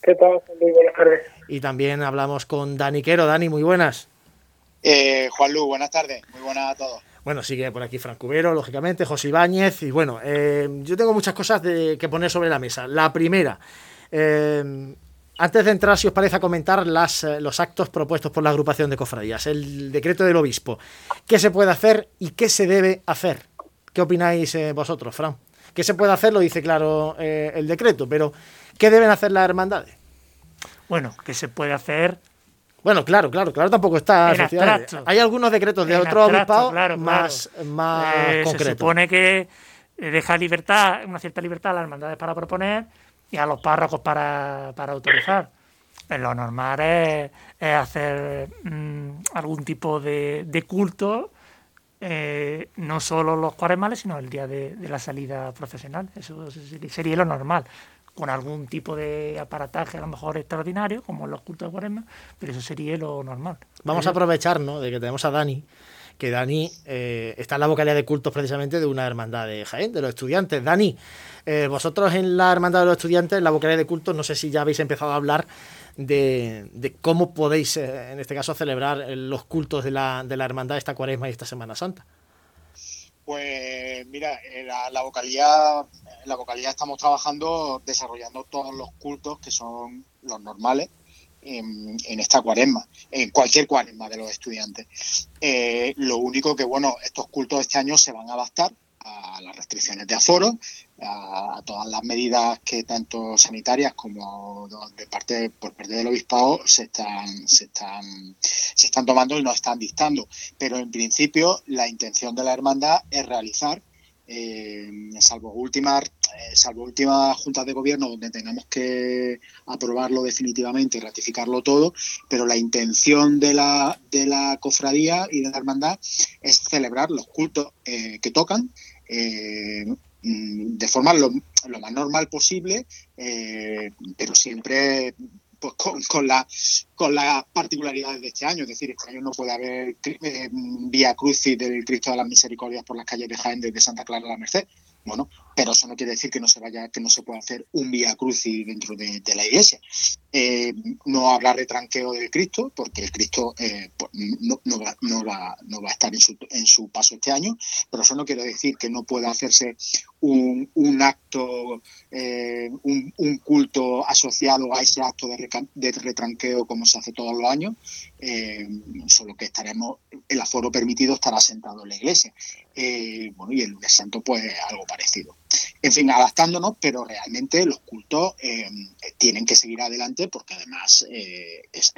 ¿Qué tal, Buenas tardes. Y también hablamos con Dani Quero. Dani, muy buenas. Eh, Juan Lu, buenas tardes, muy buenas a todos. Bueno, sigue por aquí Frank Cubero, lógicamente, José Ibáñez, y bueno, eh, yo tengo muchas cosas que poner sobre la mesa. La primera, eh, antes de entrar, si os parece, a comentar las, eh, los actos propuestos por la agrupación de cofradías, el decreto del obispo, qué se puede hacer y qué se debe hacer. ¿Qué opináis vosotros, Fran? ¿Qué se puede hacer? Lo dice claro el decreto, pero ¿qué deben hacer las hermandades? Bueno, ¿qué se puede hacer bueno, claro, claro, claro, tampoco está Hay algunos decretos de otro obispado más, más eh, concretos. Se supone que deja libertad, una cierta libertad a las hermandades para proponer y a los párrocos para, autorizar. Pero lo normal es, hacer mm, algún tipo de, culto, eh, no solo los cuaresmales, sino el día de, de la salida profesional. Eso sería lo normal con algún tipo de aparataje a lo mejor extraordinario, como los cultos de cuaresma, pero eso sería lo normal. Vamos a aprovechar ¿no? de que tenemos a Dani, que Dani eh, está en la vocalía de cultos precisamente de una hermandad de Jaén, de los estudiantes. Dani, eh, vosotros en la hermandad de los estudiantes, en la vocalía de cultos, no sé si ya habéis empezado a hablar de, cómo podéis, eh, en este caso, celebrar los cultos de la, de la hermandad esta cuaresma y esta Semana Santa. Pues mira, en la, la vocalidad estamos trabajando desarrollando todos los cultos que son los normales en, esta cuaresma, en cualquier cuaresma de los estudiantes. Eh, lo único que, bueno, estos cultos este año se van a adaptar las restricciones de aforo, a, todas las medidas que tanto sanitarias como de parte por parte del obispado se están se están se están tomando y no están dictando. Pero en principio la intención de la hermandad es realizar eh, salvo últimas eh, salvo últimas juntas de gobierno donde tengamos que aprobarlo definitivamente y ratificarlo todo, pero la intención de la, de la cofradía y de la hermandad es celebrar los cultos eh, que tocan eh, mm, de forma lo, más normal posible, pero siempre pues con, con, la, con las particularidades de este año. Es decir, este año no puede haber eh, vía crucis del Cristo de las Misericordias por las calles de Jaén desde Santa Clara a la Merced. Bueno, pero eso no quiere decir que no se vaya, que no se pueda hacer un vía crucis dentro de, la iglesia. Eh, no hablar de tranqueo del Cristo, porque el Cristo eh, pues, no, no, va, a estar en su, en su paso este año, pero eso no quiere decir que no pueda hacerse un, un acto, eh, un, culto asociado a ese acto de, de retranqueo como se hace todos los años, solo que estaremos, el aforo permitido estará sentado en la iglesia. bueno, y el lunes santo, pues algo parecido. En fin, adaptándonos, pero realmente los cultos eh, tienen que seguir adelante porque además eh, es,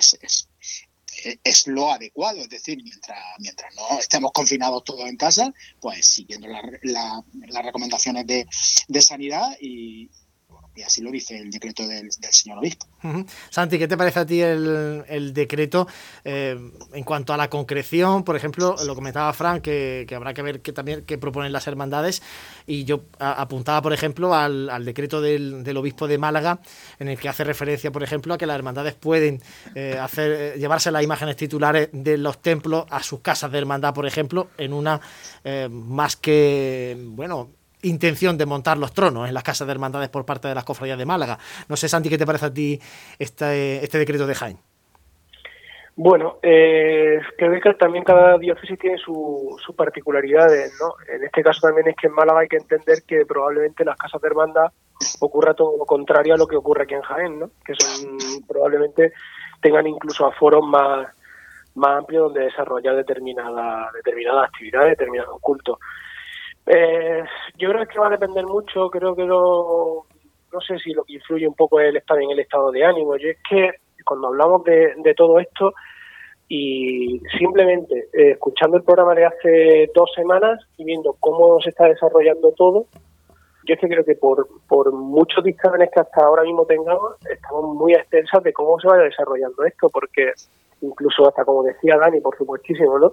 es, lo adecuado, es decir, mientras, mientras no estemos confinados todos en casa, pues siguiendo las recomendaciones de, de sanidad y, y así lo dice el decreto del, señor obispo. Santi, ¿qué te parece a ti el, decreto eh, en cuanto a la concreción? Por ejemplo, lo comentaba Frank, que, habrá que ver que también qué proponen las hermandades, y yo apuntaba, por ejemplo, al, decreto del, obispo de Málaga, en el que hace referencia, por ejemplo, a que las hermandades pueden eh, hacer eh, llevarse las imágenes titulares de los templos a sus casas de hermandad, por ejemplo, en una más que, bueno, intención de montar los tronos en las casas de hermandades por parte de las cofradías de Málaga. No sé, Santi, ¿qué te parece a ti este, este decreto de Jaén? Bueno, eh, creo que también cada diócesis tiene sus su particularidades, ¿no? En este caso también es que en Málaga hay que entender que probablemente en las casas de hermandad ocurra todo lo contrario a lo que ocurre aquí en Jaén, ¿no? Que son probablemente tengan incluso aforos más más amplios donde desarrollar determinadas determinadas actividades, determinados cultos. Eh, yo creo que va a depender mucho, creo que lo, no sé si lo que influye un poco es el en el estado de ánimo. Yo es que cuando hablamos de, todo esto y simplemente eh, escuchando el programa de hace dos semanas y viendo cómo se está desarrollando todo, yo es que creo que por, por muchos dictámenes que hasta ahora mismo tengamos, estamos muy extensas de cómo se vaya desarrollando esto, porque incluso hasta como decía Dani, por supuestísimo, ¿no?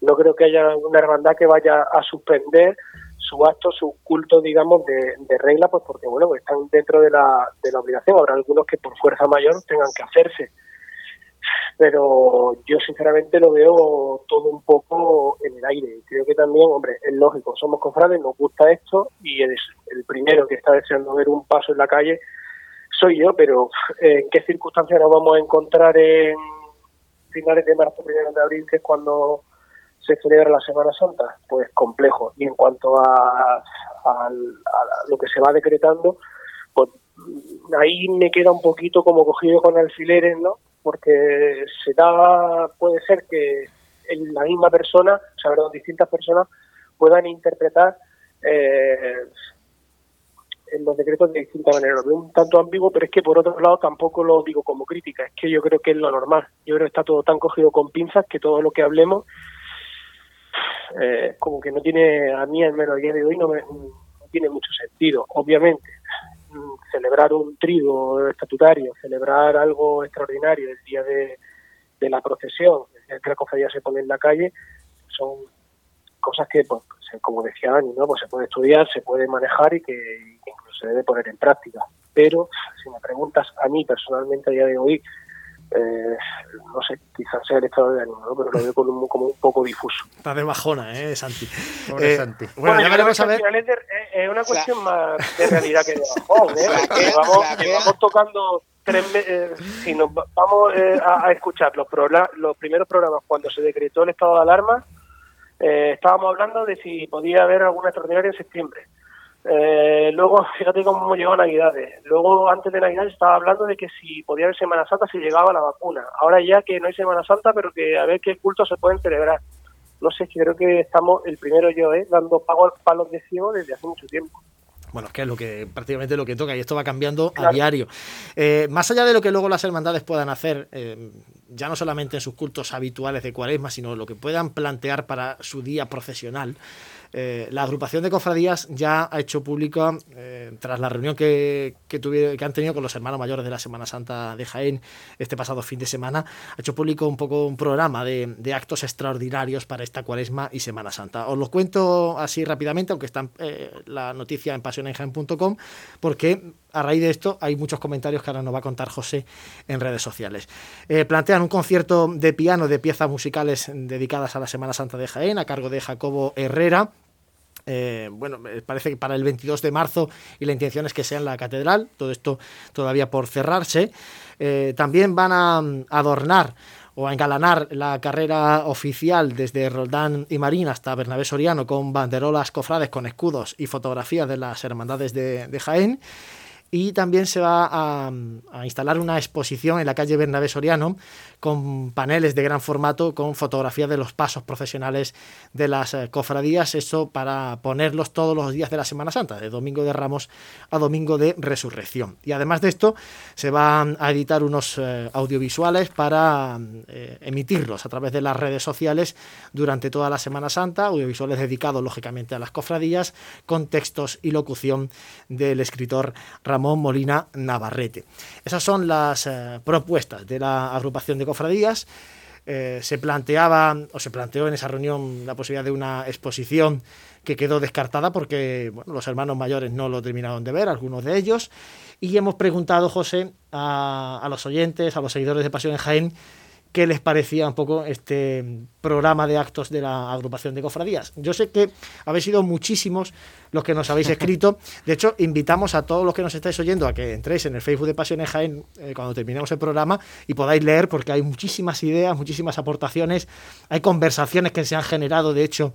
No creo que haya una hermandad que vaya a suspender su acto, su culto, digamos, de, regla, pues porque, bueno, pues están dentro de la, de la obligación. Habrá algunos que por fuerza mayor tengan que hacerse. Pero yo, sinceramente, lo veo todo un poco en el aire. Creo que también, hombre, es lógico, somos cofrades, nos gusta esto y el, el primero que está deseando ver un paso en la calle soy yo, pero ¿en qué circunstancias nos vamos a encontrar en finales de marzo, primero de abril, que es cuando se celebra la Semana Santa? Pues complejo. Y en cuanto a, lo que se va decretando, pues ahí me queda un poquito como cogido con alfileres, ¿no? Porque se da, puede ser que la misma persona, o sea, distintas personas puedan interpretar eh, en los decretos de distinta manera. Lo veo un tanto ambiguo, pero es que por otro lado tampoco lo digo como crítica, es que yo creo que es lo normal. Yo creo que está todo tan cogido con pinzas que todo lo que hablemos eh, como que no tiene, a mí al menos a día de hoy, no, tiene mucho sentido. Obviamente, mm, celebrar un trigo estatutario, celebrar algo extraordinario el día de, la procesión, el que la cofradía se pone en la calle, son cosas que, pues, como decía Dani, ¿no? pues se puede estudiar, se puede manejar y que, incluso se debe poner en práctica. Pero si me preguntas a mí personalmente a día de hoy, eh, no sé, quizás sea el estado de ánimo, pero lo veo como un, como un poco difuso. Está de bajona, ¿eh, Santi? Eh, Santi. Bueno, ya veremos a ver. Es, una cuestión más de realidad que de bajón, ¿eh? vamos, tocando tres meses, si nos vamos a, escuchar los, los primeros programas cuando se decretó el estado de alarma, estábamos hablando de si podía haber alguna extraordinaria en septiembre. Eh, luego, fíjate cómo llegó Navidades. Luego, antes de Navidad, estaba hablando de que si podía haber Semana Santa si llegaba la vacuna. Ahora ya que no hay Semana Santa, pero que a ver qué cultos se pueden celebrar. no sé, creo que estamos, el primero yo, ¿eh? dando palos de ciego desde hace mucho tiempo. Bueno, es que es lo que prácticamente lo que toca y esto va cambiando a diario. Eh, más allá de lo que luego las hermandades puedan hacer, eh, ya no solamente en sus cultos habituales de cuaresma, sino lo que puedan plantear para su día profesional, eh, la agrupación de cofradías ya ha hecho público, eh, tras la reunión que, que, han tenido con los hermanos mayores de la Semana Santa de Jaén este pasado fin de semana, ha hecho público un poco un programa de, actos extraordinarios para esta cuaresma y Semana Santa. Os lo cuento así rápidamente, aunque está eh, la noticia en pasionenjaén.com, porque a raíz de esto hay muchos comentarios que ahora nos va a contar José en redes sociales. plantean un concierto de piano de piezas musicales dedicadas a la Semana Santa de Jaén a cargo de Jacobo Herrera. Eh, bueno, parece que para el 22 de marzo y la intención es que sea en la catedral, todo esto todavía por cerrarse. Eh, también van a adornar o a engalanar la carrera oficial desde Roldán y Marín hasta Bernabé Soriano con banderolas cofrades con escudos y fotografías de las hermandades de, de Jaén y también se va a, instalar una exposición en la calle Bernabé Soriano con paneles de gran formato con fotografías de los pasos profesionales de las eh, cofradías, eso para ponerlos todos los días de la Semana Santa, de Domingo de Ramos a Domingo de Resurrección. Y además de esto, se van a editar unos eh, audiovisuales para eh, emitirlos a través de las redes sociales durante toda la Semana Santa, audiovisuales dedicados lógicamente a las cofradías, con textos y locución del escritor Ramón Molina Navarrete. Esas son las propuestas de la agrupación de cofradías. Eh, se planteaba o se planteó en esa reunión la posibilidad de una exposición que quedó descartada porque los hermanos mayores no lo terminaron de ver, algunos de ellos. Y hemos preguntado, José, a, a los oyentes, a los seguidores de Pasión en Jaén, qué les parecía un poco este programa de actos de la agrupación de cofradías. Yo sé que habéis sido muchísimos los que nos habéis escrito. De hecho, invitamos a todos los que nos estáis oyendo a que entréis en el Facebook de Pasiones Jaén eh, cuando terminemos el programa y podáis leer porque hay muchísimas ideas, muchísimas aportaciones, hay conversaciones que se han generado, de hecho,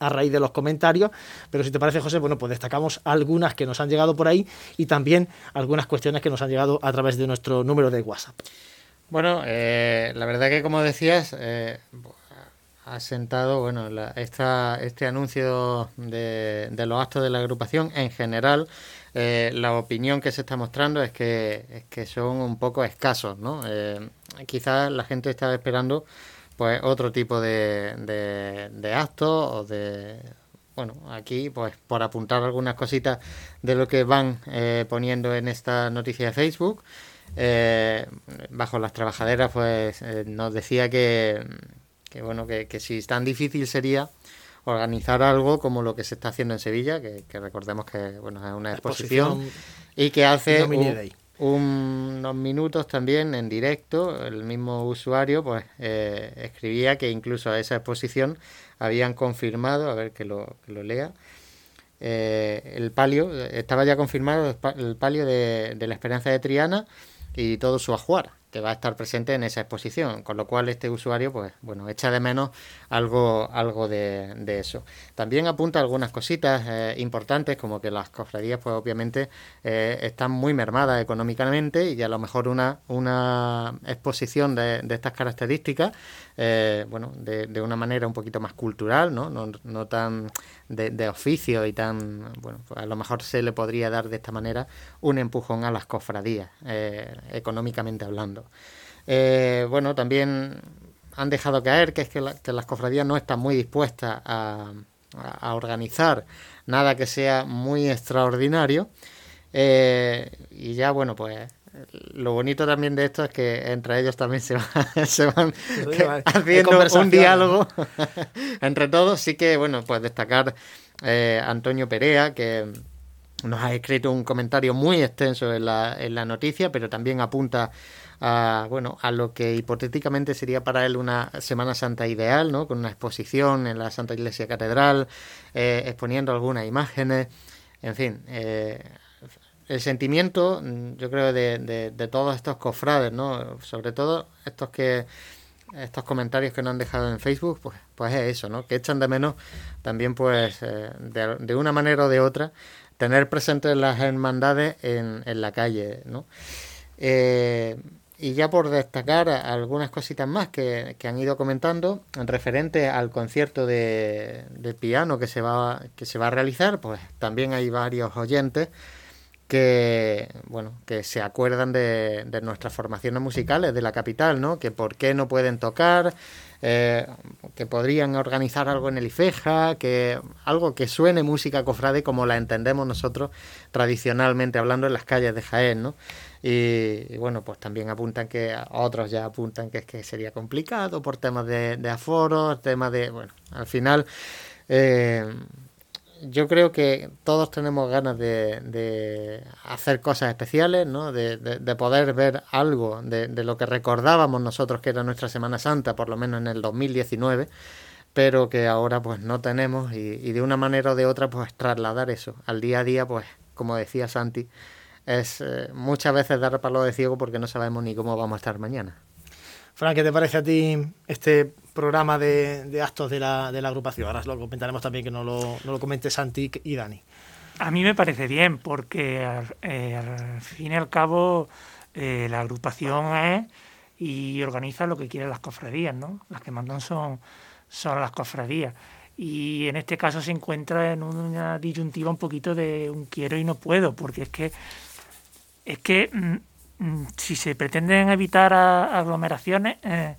a raíz de los comentarios, pero si te parece, José, bueno, pues destacamos algunas que nos han llegado por ahí y también algunas cuestiones que nos han llegado a través de nuestro número de WhatsApp. Bueno, eh, la verdad que como decías, eh, ha sentado bueno esta, este anuncio de, de, los actos de la agrupación en general. Eh, la opinión que se está mostrando es que, es que son un poco escasos, ¿no? Eh, quizás la gente está esperando pues otro tipo de, de, de actos o de bueno, aquí pues por apuntar algunas cositas de lo que van eh, poniendo en esta noticia de Facebook. Eh, bajo las trabajaderas, pues eh, nos decía que, que bueno, que, que, si tan difícil sería organizar algo como lo que se está haciendo en Sevilla, que, recordemos que bueno es una exposición, y que hace unos minutos también en directo el mismo usuario pues eh, escribía que incluso a esa exposición habían confirmado, a ver que lo, que lo lea, eh, el palio, estaba ya confirmado el palio de, de la Esperanza de Triana y todo su ajuar que va a estar presente en esa exposición, con lo cual este usuario, pues bueno, echa de menos algo, algo de, eso. También apunta algunas cositas eh, importantes, como que las cofradías, pues obviamente eh, están muy mermadas económicamente y a lo mejor una, una exposición de estas características, eh, bueno, de, de, una manera un poquito más cultural, ¿no? No, no tan de, de, oficio y tan, bueno, pues a lo mejor se le podría dar de esta manera un empujón a las cofradías, económicamente hablando. Eh, bueno, también han dejado caer que es que, las cofradías no están muy dispuestas a, organizar nada que sea muy extraordinario. Eh, y ya, bueno, pues lo bonito también de esto es que entre ellos también se, van haciendo un diálogo entre todos. Sí que, bueno, pues destacar eh, Antonio Perea, que nos ha escrito un comentario muy extenso en la, en la noticia, pero también apunta a, bueno, a lo que hipotéticamente sería para él una Semana Santa ideal, ¿no? Con una exposición en la Santa Iglesia Catedral, eh, exponiendo algunas imágenes, en fin, eh, el sentimiento, mm, yo creo, de, de, todos estos cofrades, ¿no? Sobre todo estos que estos comentarios que nos han dejado en Facebook, pues, pues es eso, ¿no? Que echan de menos también, pues, eh, de, de, una manera o de otra, tener presentes las hermandades en, en la calle, ¿no? Eh, y ya por destacar algunas cositas más que, han ido comentando en referente al concierto de, piano que se va que se va a realizar, pues también hay varios oyentes que bueno que se acuerdan de, de nuestras formaciones musicales de la capital, ¿no? Que por qué no pueden tocar, eh, que podrían organizar algo en el IFEJA, que algo que suene música cofrade como la entendemos nosotros tradicionalmente hablando en las calles de Jaén, ¿no? Y, bueno, pues también apuntan que otros ya apuntan que es que sería complicado por temas de, de aforo, temas de, bueno, al final eh, yo creo que todos tenemos ganas de, hacer cosas especiales, ¿no? De, poder ver algo de, lo que recordábamos nosotros que era nuestra Semana Santa, por lo menos en el 2019, pero que ahora pues no tenemos y, de una manera o de otra pues trasladar eso al día a día, pues como decía Santi, es eh, muchas veces dar palo de ciego porque no sabemos ni cómo vamos a estar mañana. Fran, ¿qué te parece a ti este programa de, actos de la, agrupación? Ahora lo comentaremos también, que no lo, no lo comente Santi y Dani. A mí me parece bien, porque eh, al, fin y al cabo eh, la agrupación es y organiza lo que quieren las cofradías, ¿no? Las que mandan son, son las cofradías. Y en este caso se encuentra en una disyuntiva un poquito de un quiero y no puedo, porque es que es que Mm, si se pretenden evitar aglomeraciones, eh,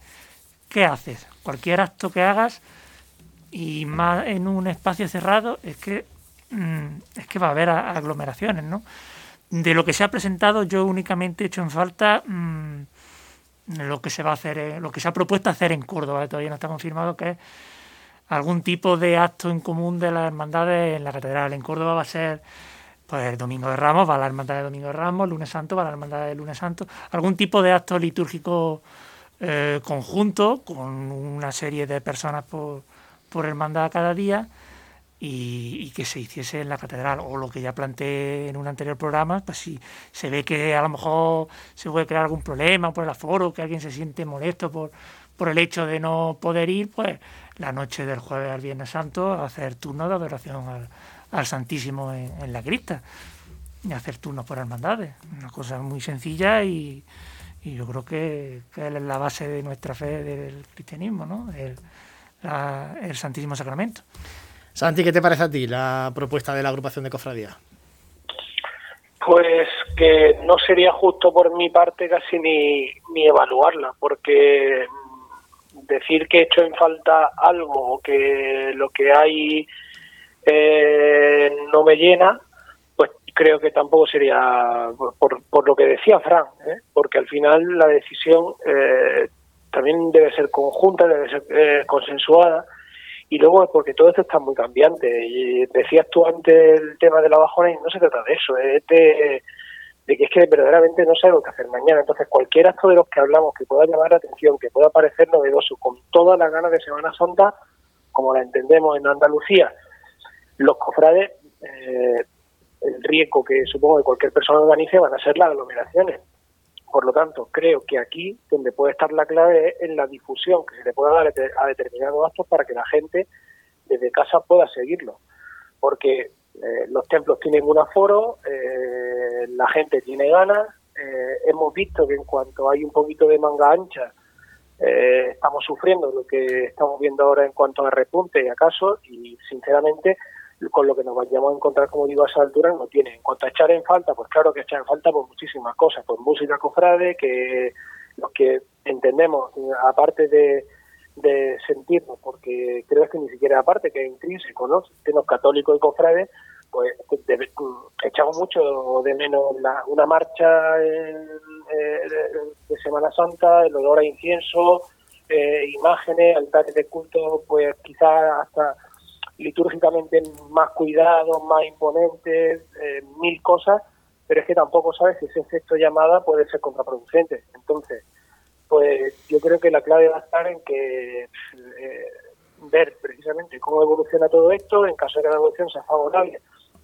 ¿qué haces? Cualquier acto que hagas y más en un espacio cerrado es que mm, es que va a haber aglomeraciones, ¿no? De lo que se ha presentado, yo únicamente he hecho en falta mm, lo que se va a hacer, lo que se ha propuesto hacer en Córdoba, todavía no está confirmado que es algún tipo de acto en común de las hermandades en la catedral. En Córdoba va a ser pues el Domingo de Ramos va a la Hermandad de Domingo de Ramos, lunes santo va a la Hermandad de Lunes Santo, algún tipo de acto litúrgico eh, conjunto con una serie de personas por, por hermandad cada día y, que se hiciese en la catedral. O lo que ya planteé en un anterior programa, pues si se ve que a lo mejor se puede crear algún problema por el aforo, que alguien se siente molesto por, por el hecho de no poder ir, pues la noche del jueves al Viernes Santo hacer turno de adoración al, al Santísimo en, la cripta y hacer turnos por hermandades. Una cosa muy sencilla y, yo creo que, es la base de nuestra fe del cristianismo, ¿no? El, el Santísimo Sacramento. Santi, ¿qué te parece a ti la propuesta de la agrupación de cofradía? Pues que no sería justo por mi parte casi ni, ni evaluarla, porque decir que he hecho en falta algo o que lo que hay eh, no me llena, pues creo que tampoco sería por, por lo que decía Fran, ¿eh? porque al final la decisión eh, también debe ser conjunta, debe ser eh, consensuada y luego porque todo esto está muy cambiante. Y decías tú antes el tema de la bajona y no se trata de eso, es de, que es que verdaderamente no lo que hacer mañana. Entonces cualquier acto de los que hablamos que pueda llamar la atención, que pueda parecer novedoso, con todas las ganas de Semana Santa, como la entendemos en Andalucía, los cofrades, eh, el riesgo que supongo que cualquier persona organice van a ser las aglomeraciones. Por lo tanto, creo que aquí donde puede estar la clave es en la difusión que se le pueda dar a determinados actos para que la gente desde casa pueda seguirlo. Porque eh, los templos tienen un aforo, eh, la gente tiene ganas, hemos visto que en cuanto hay un poquito de manga ancha, estamos sufriendo lo que estamos viendo ahora en cuanto a repunte y acaso, y sinceramente con lo que nos vayamos a encontrar, como digo, a esa altura no tiene. En cuanto a echar en falta, pues claro que echar en falta por muchísimas cosas, por música cofrade, que los que entendemos, aparte de, de sentirnos, porque creo que ni siquiera aparte, que es intrínseco, ¿no? Sistemas católicos y cofrades, pues echamos mucho de menos una marcha de Semana Santa, el olor a incienso, eh, imágenes, altares de culto, pues quizás hasta litúrgicamente más cuidados, más imponentes, eh, mil cosas, pero es que tampoco sabes si ese efecto llamada puede ser contraproducente. Entonces, pues yo creo que la clave va a estar en que eh, ver precisamente cómo evoluciona todo esto, en caso de que la evolución sea favorable,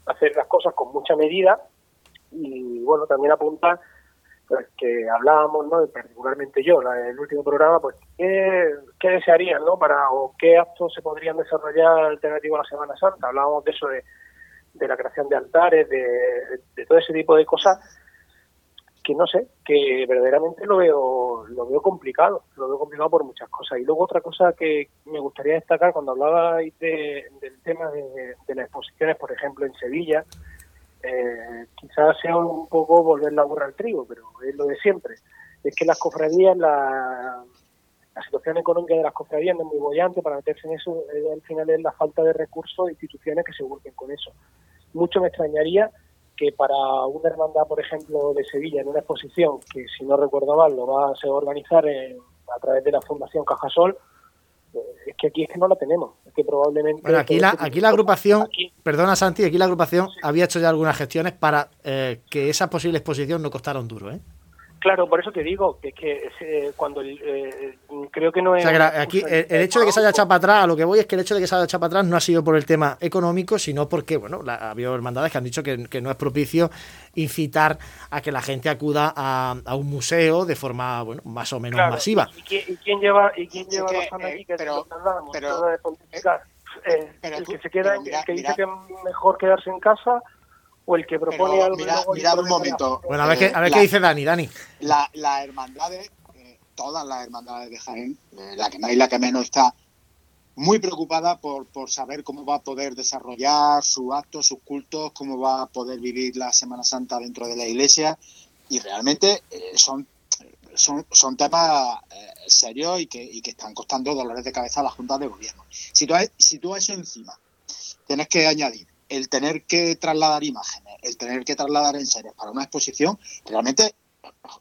hacer las cosas con mucha medida y bueno, también apuntar que hablábamos, ¿no? particularmente yo, en el último programa, pues qué, qué desearían, ¿no? Para, o qué actos se podrían desarrollar alternativo a la Semana Santa. Hablábamos de eso, de, de la creación de altares, de, de, todo ese tipo de cosas que no sé, que verdaderamente lo veo, lo veo complicado, lo veo complicado por muchas cosas. Y luego otra cosa que me gustaría destacar cuando hablaba de, del tema de, las exposiciones, por ejemplo, en Sevilla, eh, quizás sea un poco volver la burra al trigo, pero es lo de siempre. Es que las cofradías, la, situación económica de las cofradías no es muy bollante para meterse en eso, eh, al final es la falta de recursos e instituciones que se vuelven con eso. Mucho me extrañaría que para una hermandad, por ejemplo, de Sevilla, en una exposición que, si no recuerdo mal, lo va a organizar a través de la Fundación Cajasol, es que aquí es que no la tenemos. Es que probablemente. Bueno, aquí la, aquí la agrupación, perdona Santi, aquí la agrupación había hecho ya algunas gestiones para eh, que esa posible exposición no costara un duro, ¿eh? Claro, por eso te digo que, que eh, cuando eh, creo que no es. O sea, aquí el, hecho de que se haya echado para atrás, a lo que voy es que el hecho de que se haya echado para atrás no ha sido por el tema económico, sino porque, bueno, la, ha habido hermandades que han dicho que, no es propicio incitar a que la gente acuda a, un museo de forma, bueno, más o menos masiva. ¿Y quién, lleva, y quién lleva razón aquí? Que pero, pero, de eh, el que se queda, el que dice que es mejor quedarse en casa o el que propone algo. Mira, un momento. Bueno, a ver, qué, a ver qué dice Dani, Dani. La, las hermandades, eh, todas las hermandades de Jaén, eh, la que más y la que menos está muy preocupada por, por saber cómo va a poder desarrollar sus actos, sus cultos, cómo va a poder vivir la Semana Santa dentro de la iglesia. Y realmente eh, son, son, son temas serios y que, y que están costando dolores de cabeza a la Junta de Gobierno. Si tú, si tú a eso encima tienes que añadir el tener que trasladar imágenes, el tener que trasladar enseres para una exposición, realmente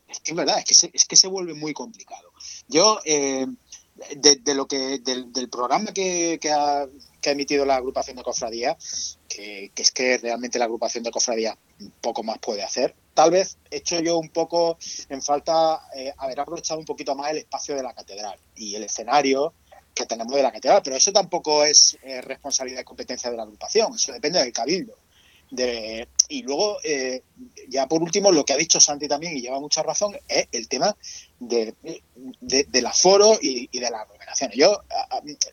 es que es verdad, es que se, es que se vuelve muy complicado. Yo, eh, de, lo que del, programa que, ha, emitido la agrupación de cofradía, que, es que realmente la agrupación de cofradía poco más puede hacer. Tal vez he hecho yo un poco en falta eh, haber aprovechado un poquito más el espacio de la catedral y el escenario que tenemos de la catedral, pero eso tampoco es eh, responsabilidad y competencia de la agrupación, eso depende del cabildo. De, y luego, eh, ya por último, lo que ha dicho Santi también, y lleva mucha razón, es el tema de, del aforo y, de las aglomeraciones. Yo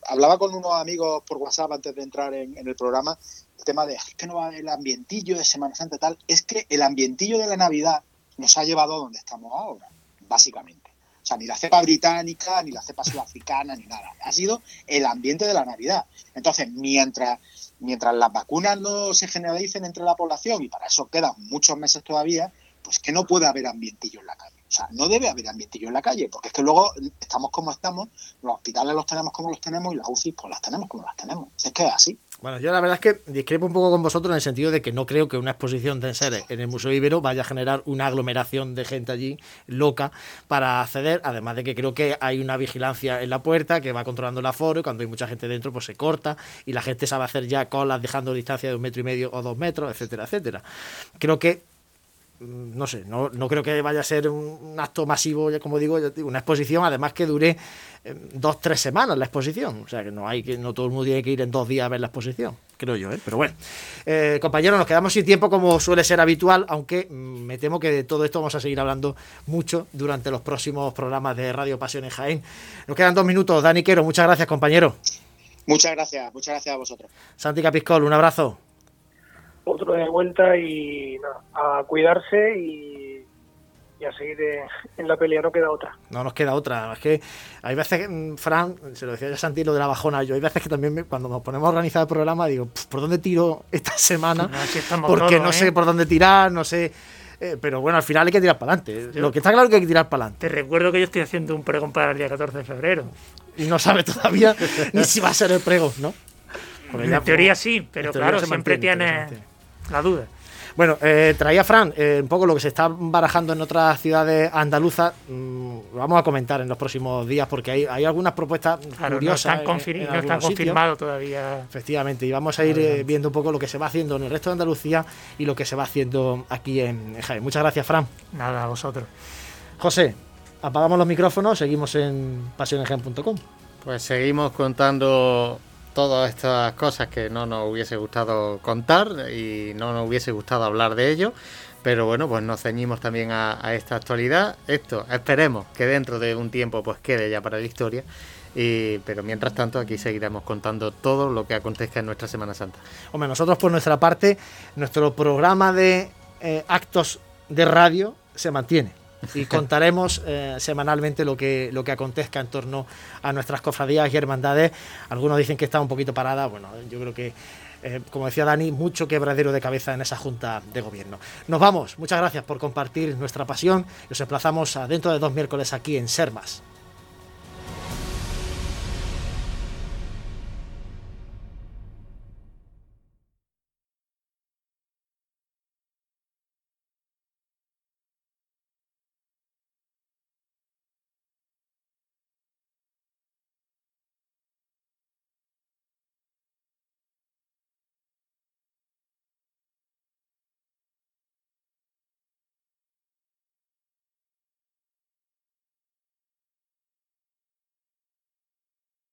hablaba con unos amigos por WhatsApp antes de entrar en, el programa, el tema de que no va el ambientillo de Semana Santa tal, es que el ambientillo de la Navidad nos ha llevado a donde estamos ahora, básicamente. O sea, ni la cepa británica, ni la cepa sudafricana, ni nada. Ha sido el ambiente de la Navidad. Entonces, mientras, mientras las vacunas no se generalicen entre la población, y para eso quedan muchos meses todavía, pues que no puede haber ambientillo en la calle. O sea, no debe haber ambientillo en la calle, porque es que luego estamos como estamos, los hospitales los tenemos como los tenemos y las UCI pues las tenemos como las tenemos. Es que es así. Bueno, yo la verdad es que discrepo un poco con vosotros en el sentido de que no creo que una exposición de enseres en el Museo Ibero vaya a generar una aglomeración de gente allí loca para acceder, además de que creo que hay una vigilancia en la puerta que va controlando el aforo y cuando hay mucha gente dentro pues se corta y la gente sabe hacer ya colas dejando distancia de un metro y medio o dos metros, etcétera, etcétera. Creo que no sé, no, no, creo que vaya a ser un, acto masivo, ya como digo, una exposición, además que dure eh, dos, tres semanas la exposición. O sea que no hay que, no todo el mundo tiene que ir en dos días a ver la exposición, creo yo, ¿eh? Pero bueno. Eh, compañeros, nos quedamos sin tiempo como suele ser habitual, aunque mm, me temo que de todo esto vamos a seguir hablando mucho durante los próximos programas de Radio Pasión en Jaén. Nos quedan dos minutos. Dani Quero, muchas gracias, compañero. Muchas gracias, muchas gracias a vosotros. Santi Capiscol, un abrazo otro de vuelta y a cuidarse y, y a seguir en la pelea, no queda otra. No nos queda otra, es que hay veces, mm, Fran, se lo decía ya Santi lo de la bajona, yo hay veces que también cuando nos ponemos a organizar el programa digo, ¿por dónde tiro esta semana? Porque no sé ¿eh? por dónde tirar, no sé... Eh, pero bueno, al final hay que tirar para adelante. Lo que está claro es que hay que tirar para adelante. Te recuerdo que yo estoy haciendo un pregón para el día 14 de febrero. Y no sabe todavía ni si va a ser el pregón, ¿no? en teoría sí, pero claro, siempre tiene la duda. Bueno, eh, traía Fran eh, un poco lo que se está barajando en otras ciudades andaluzas. Mm, lo vamos a comentar en los próximos días porque hay, hay algunas propuestas curiosas. No están, confirmados todavía. Efectivamente, y vamos a ir eh, viendo un poco lo que se va haciendo en el resto de Andalucía y lo que se va haciendo aquí en Jaén. Muchas gracias, Fran. Nada, a vosotros. José, apagamos los micrófonos, seguimos en pasionegen.com. Pues seguimos contando todas estas cosas que no nos hubiese gustado contar y no nos hubiese gustado hablar de ello. Pero bueno, pues nos ceñimos también a, esta actualidad. Esto esperemos que dentro de un tiempo pues quede ya para la historia. Pero mientras tanto aquí seguiremos contando todo lo que acontezca en nuestra Semana Santa. Hombre, nosotros por nuestra parte, nuestro programa de eh, actos de radio se mantiene y contaremos eh, semanalmente lo que, lo que acontezca en torno a nuestras cofradías y hermandades. Algunos dicen que está un poquito parada, bueno, yo creo que, eh, como decía Dani, mucho quebradero de cabeza en esa Junta de Gobierno. Nos vamos, muchas gracias por compartir nuestra pasión y os emplazamos dentro de dos miércoles aquí en Sermas.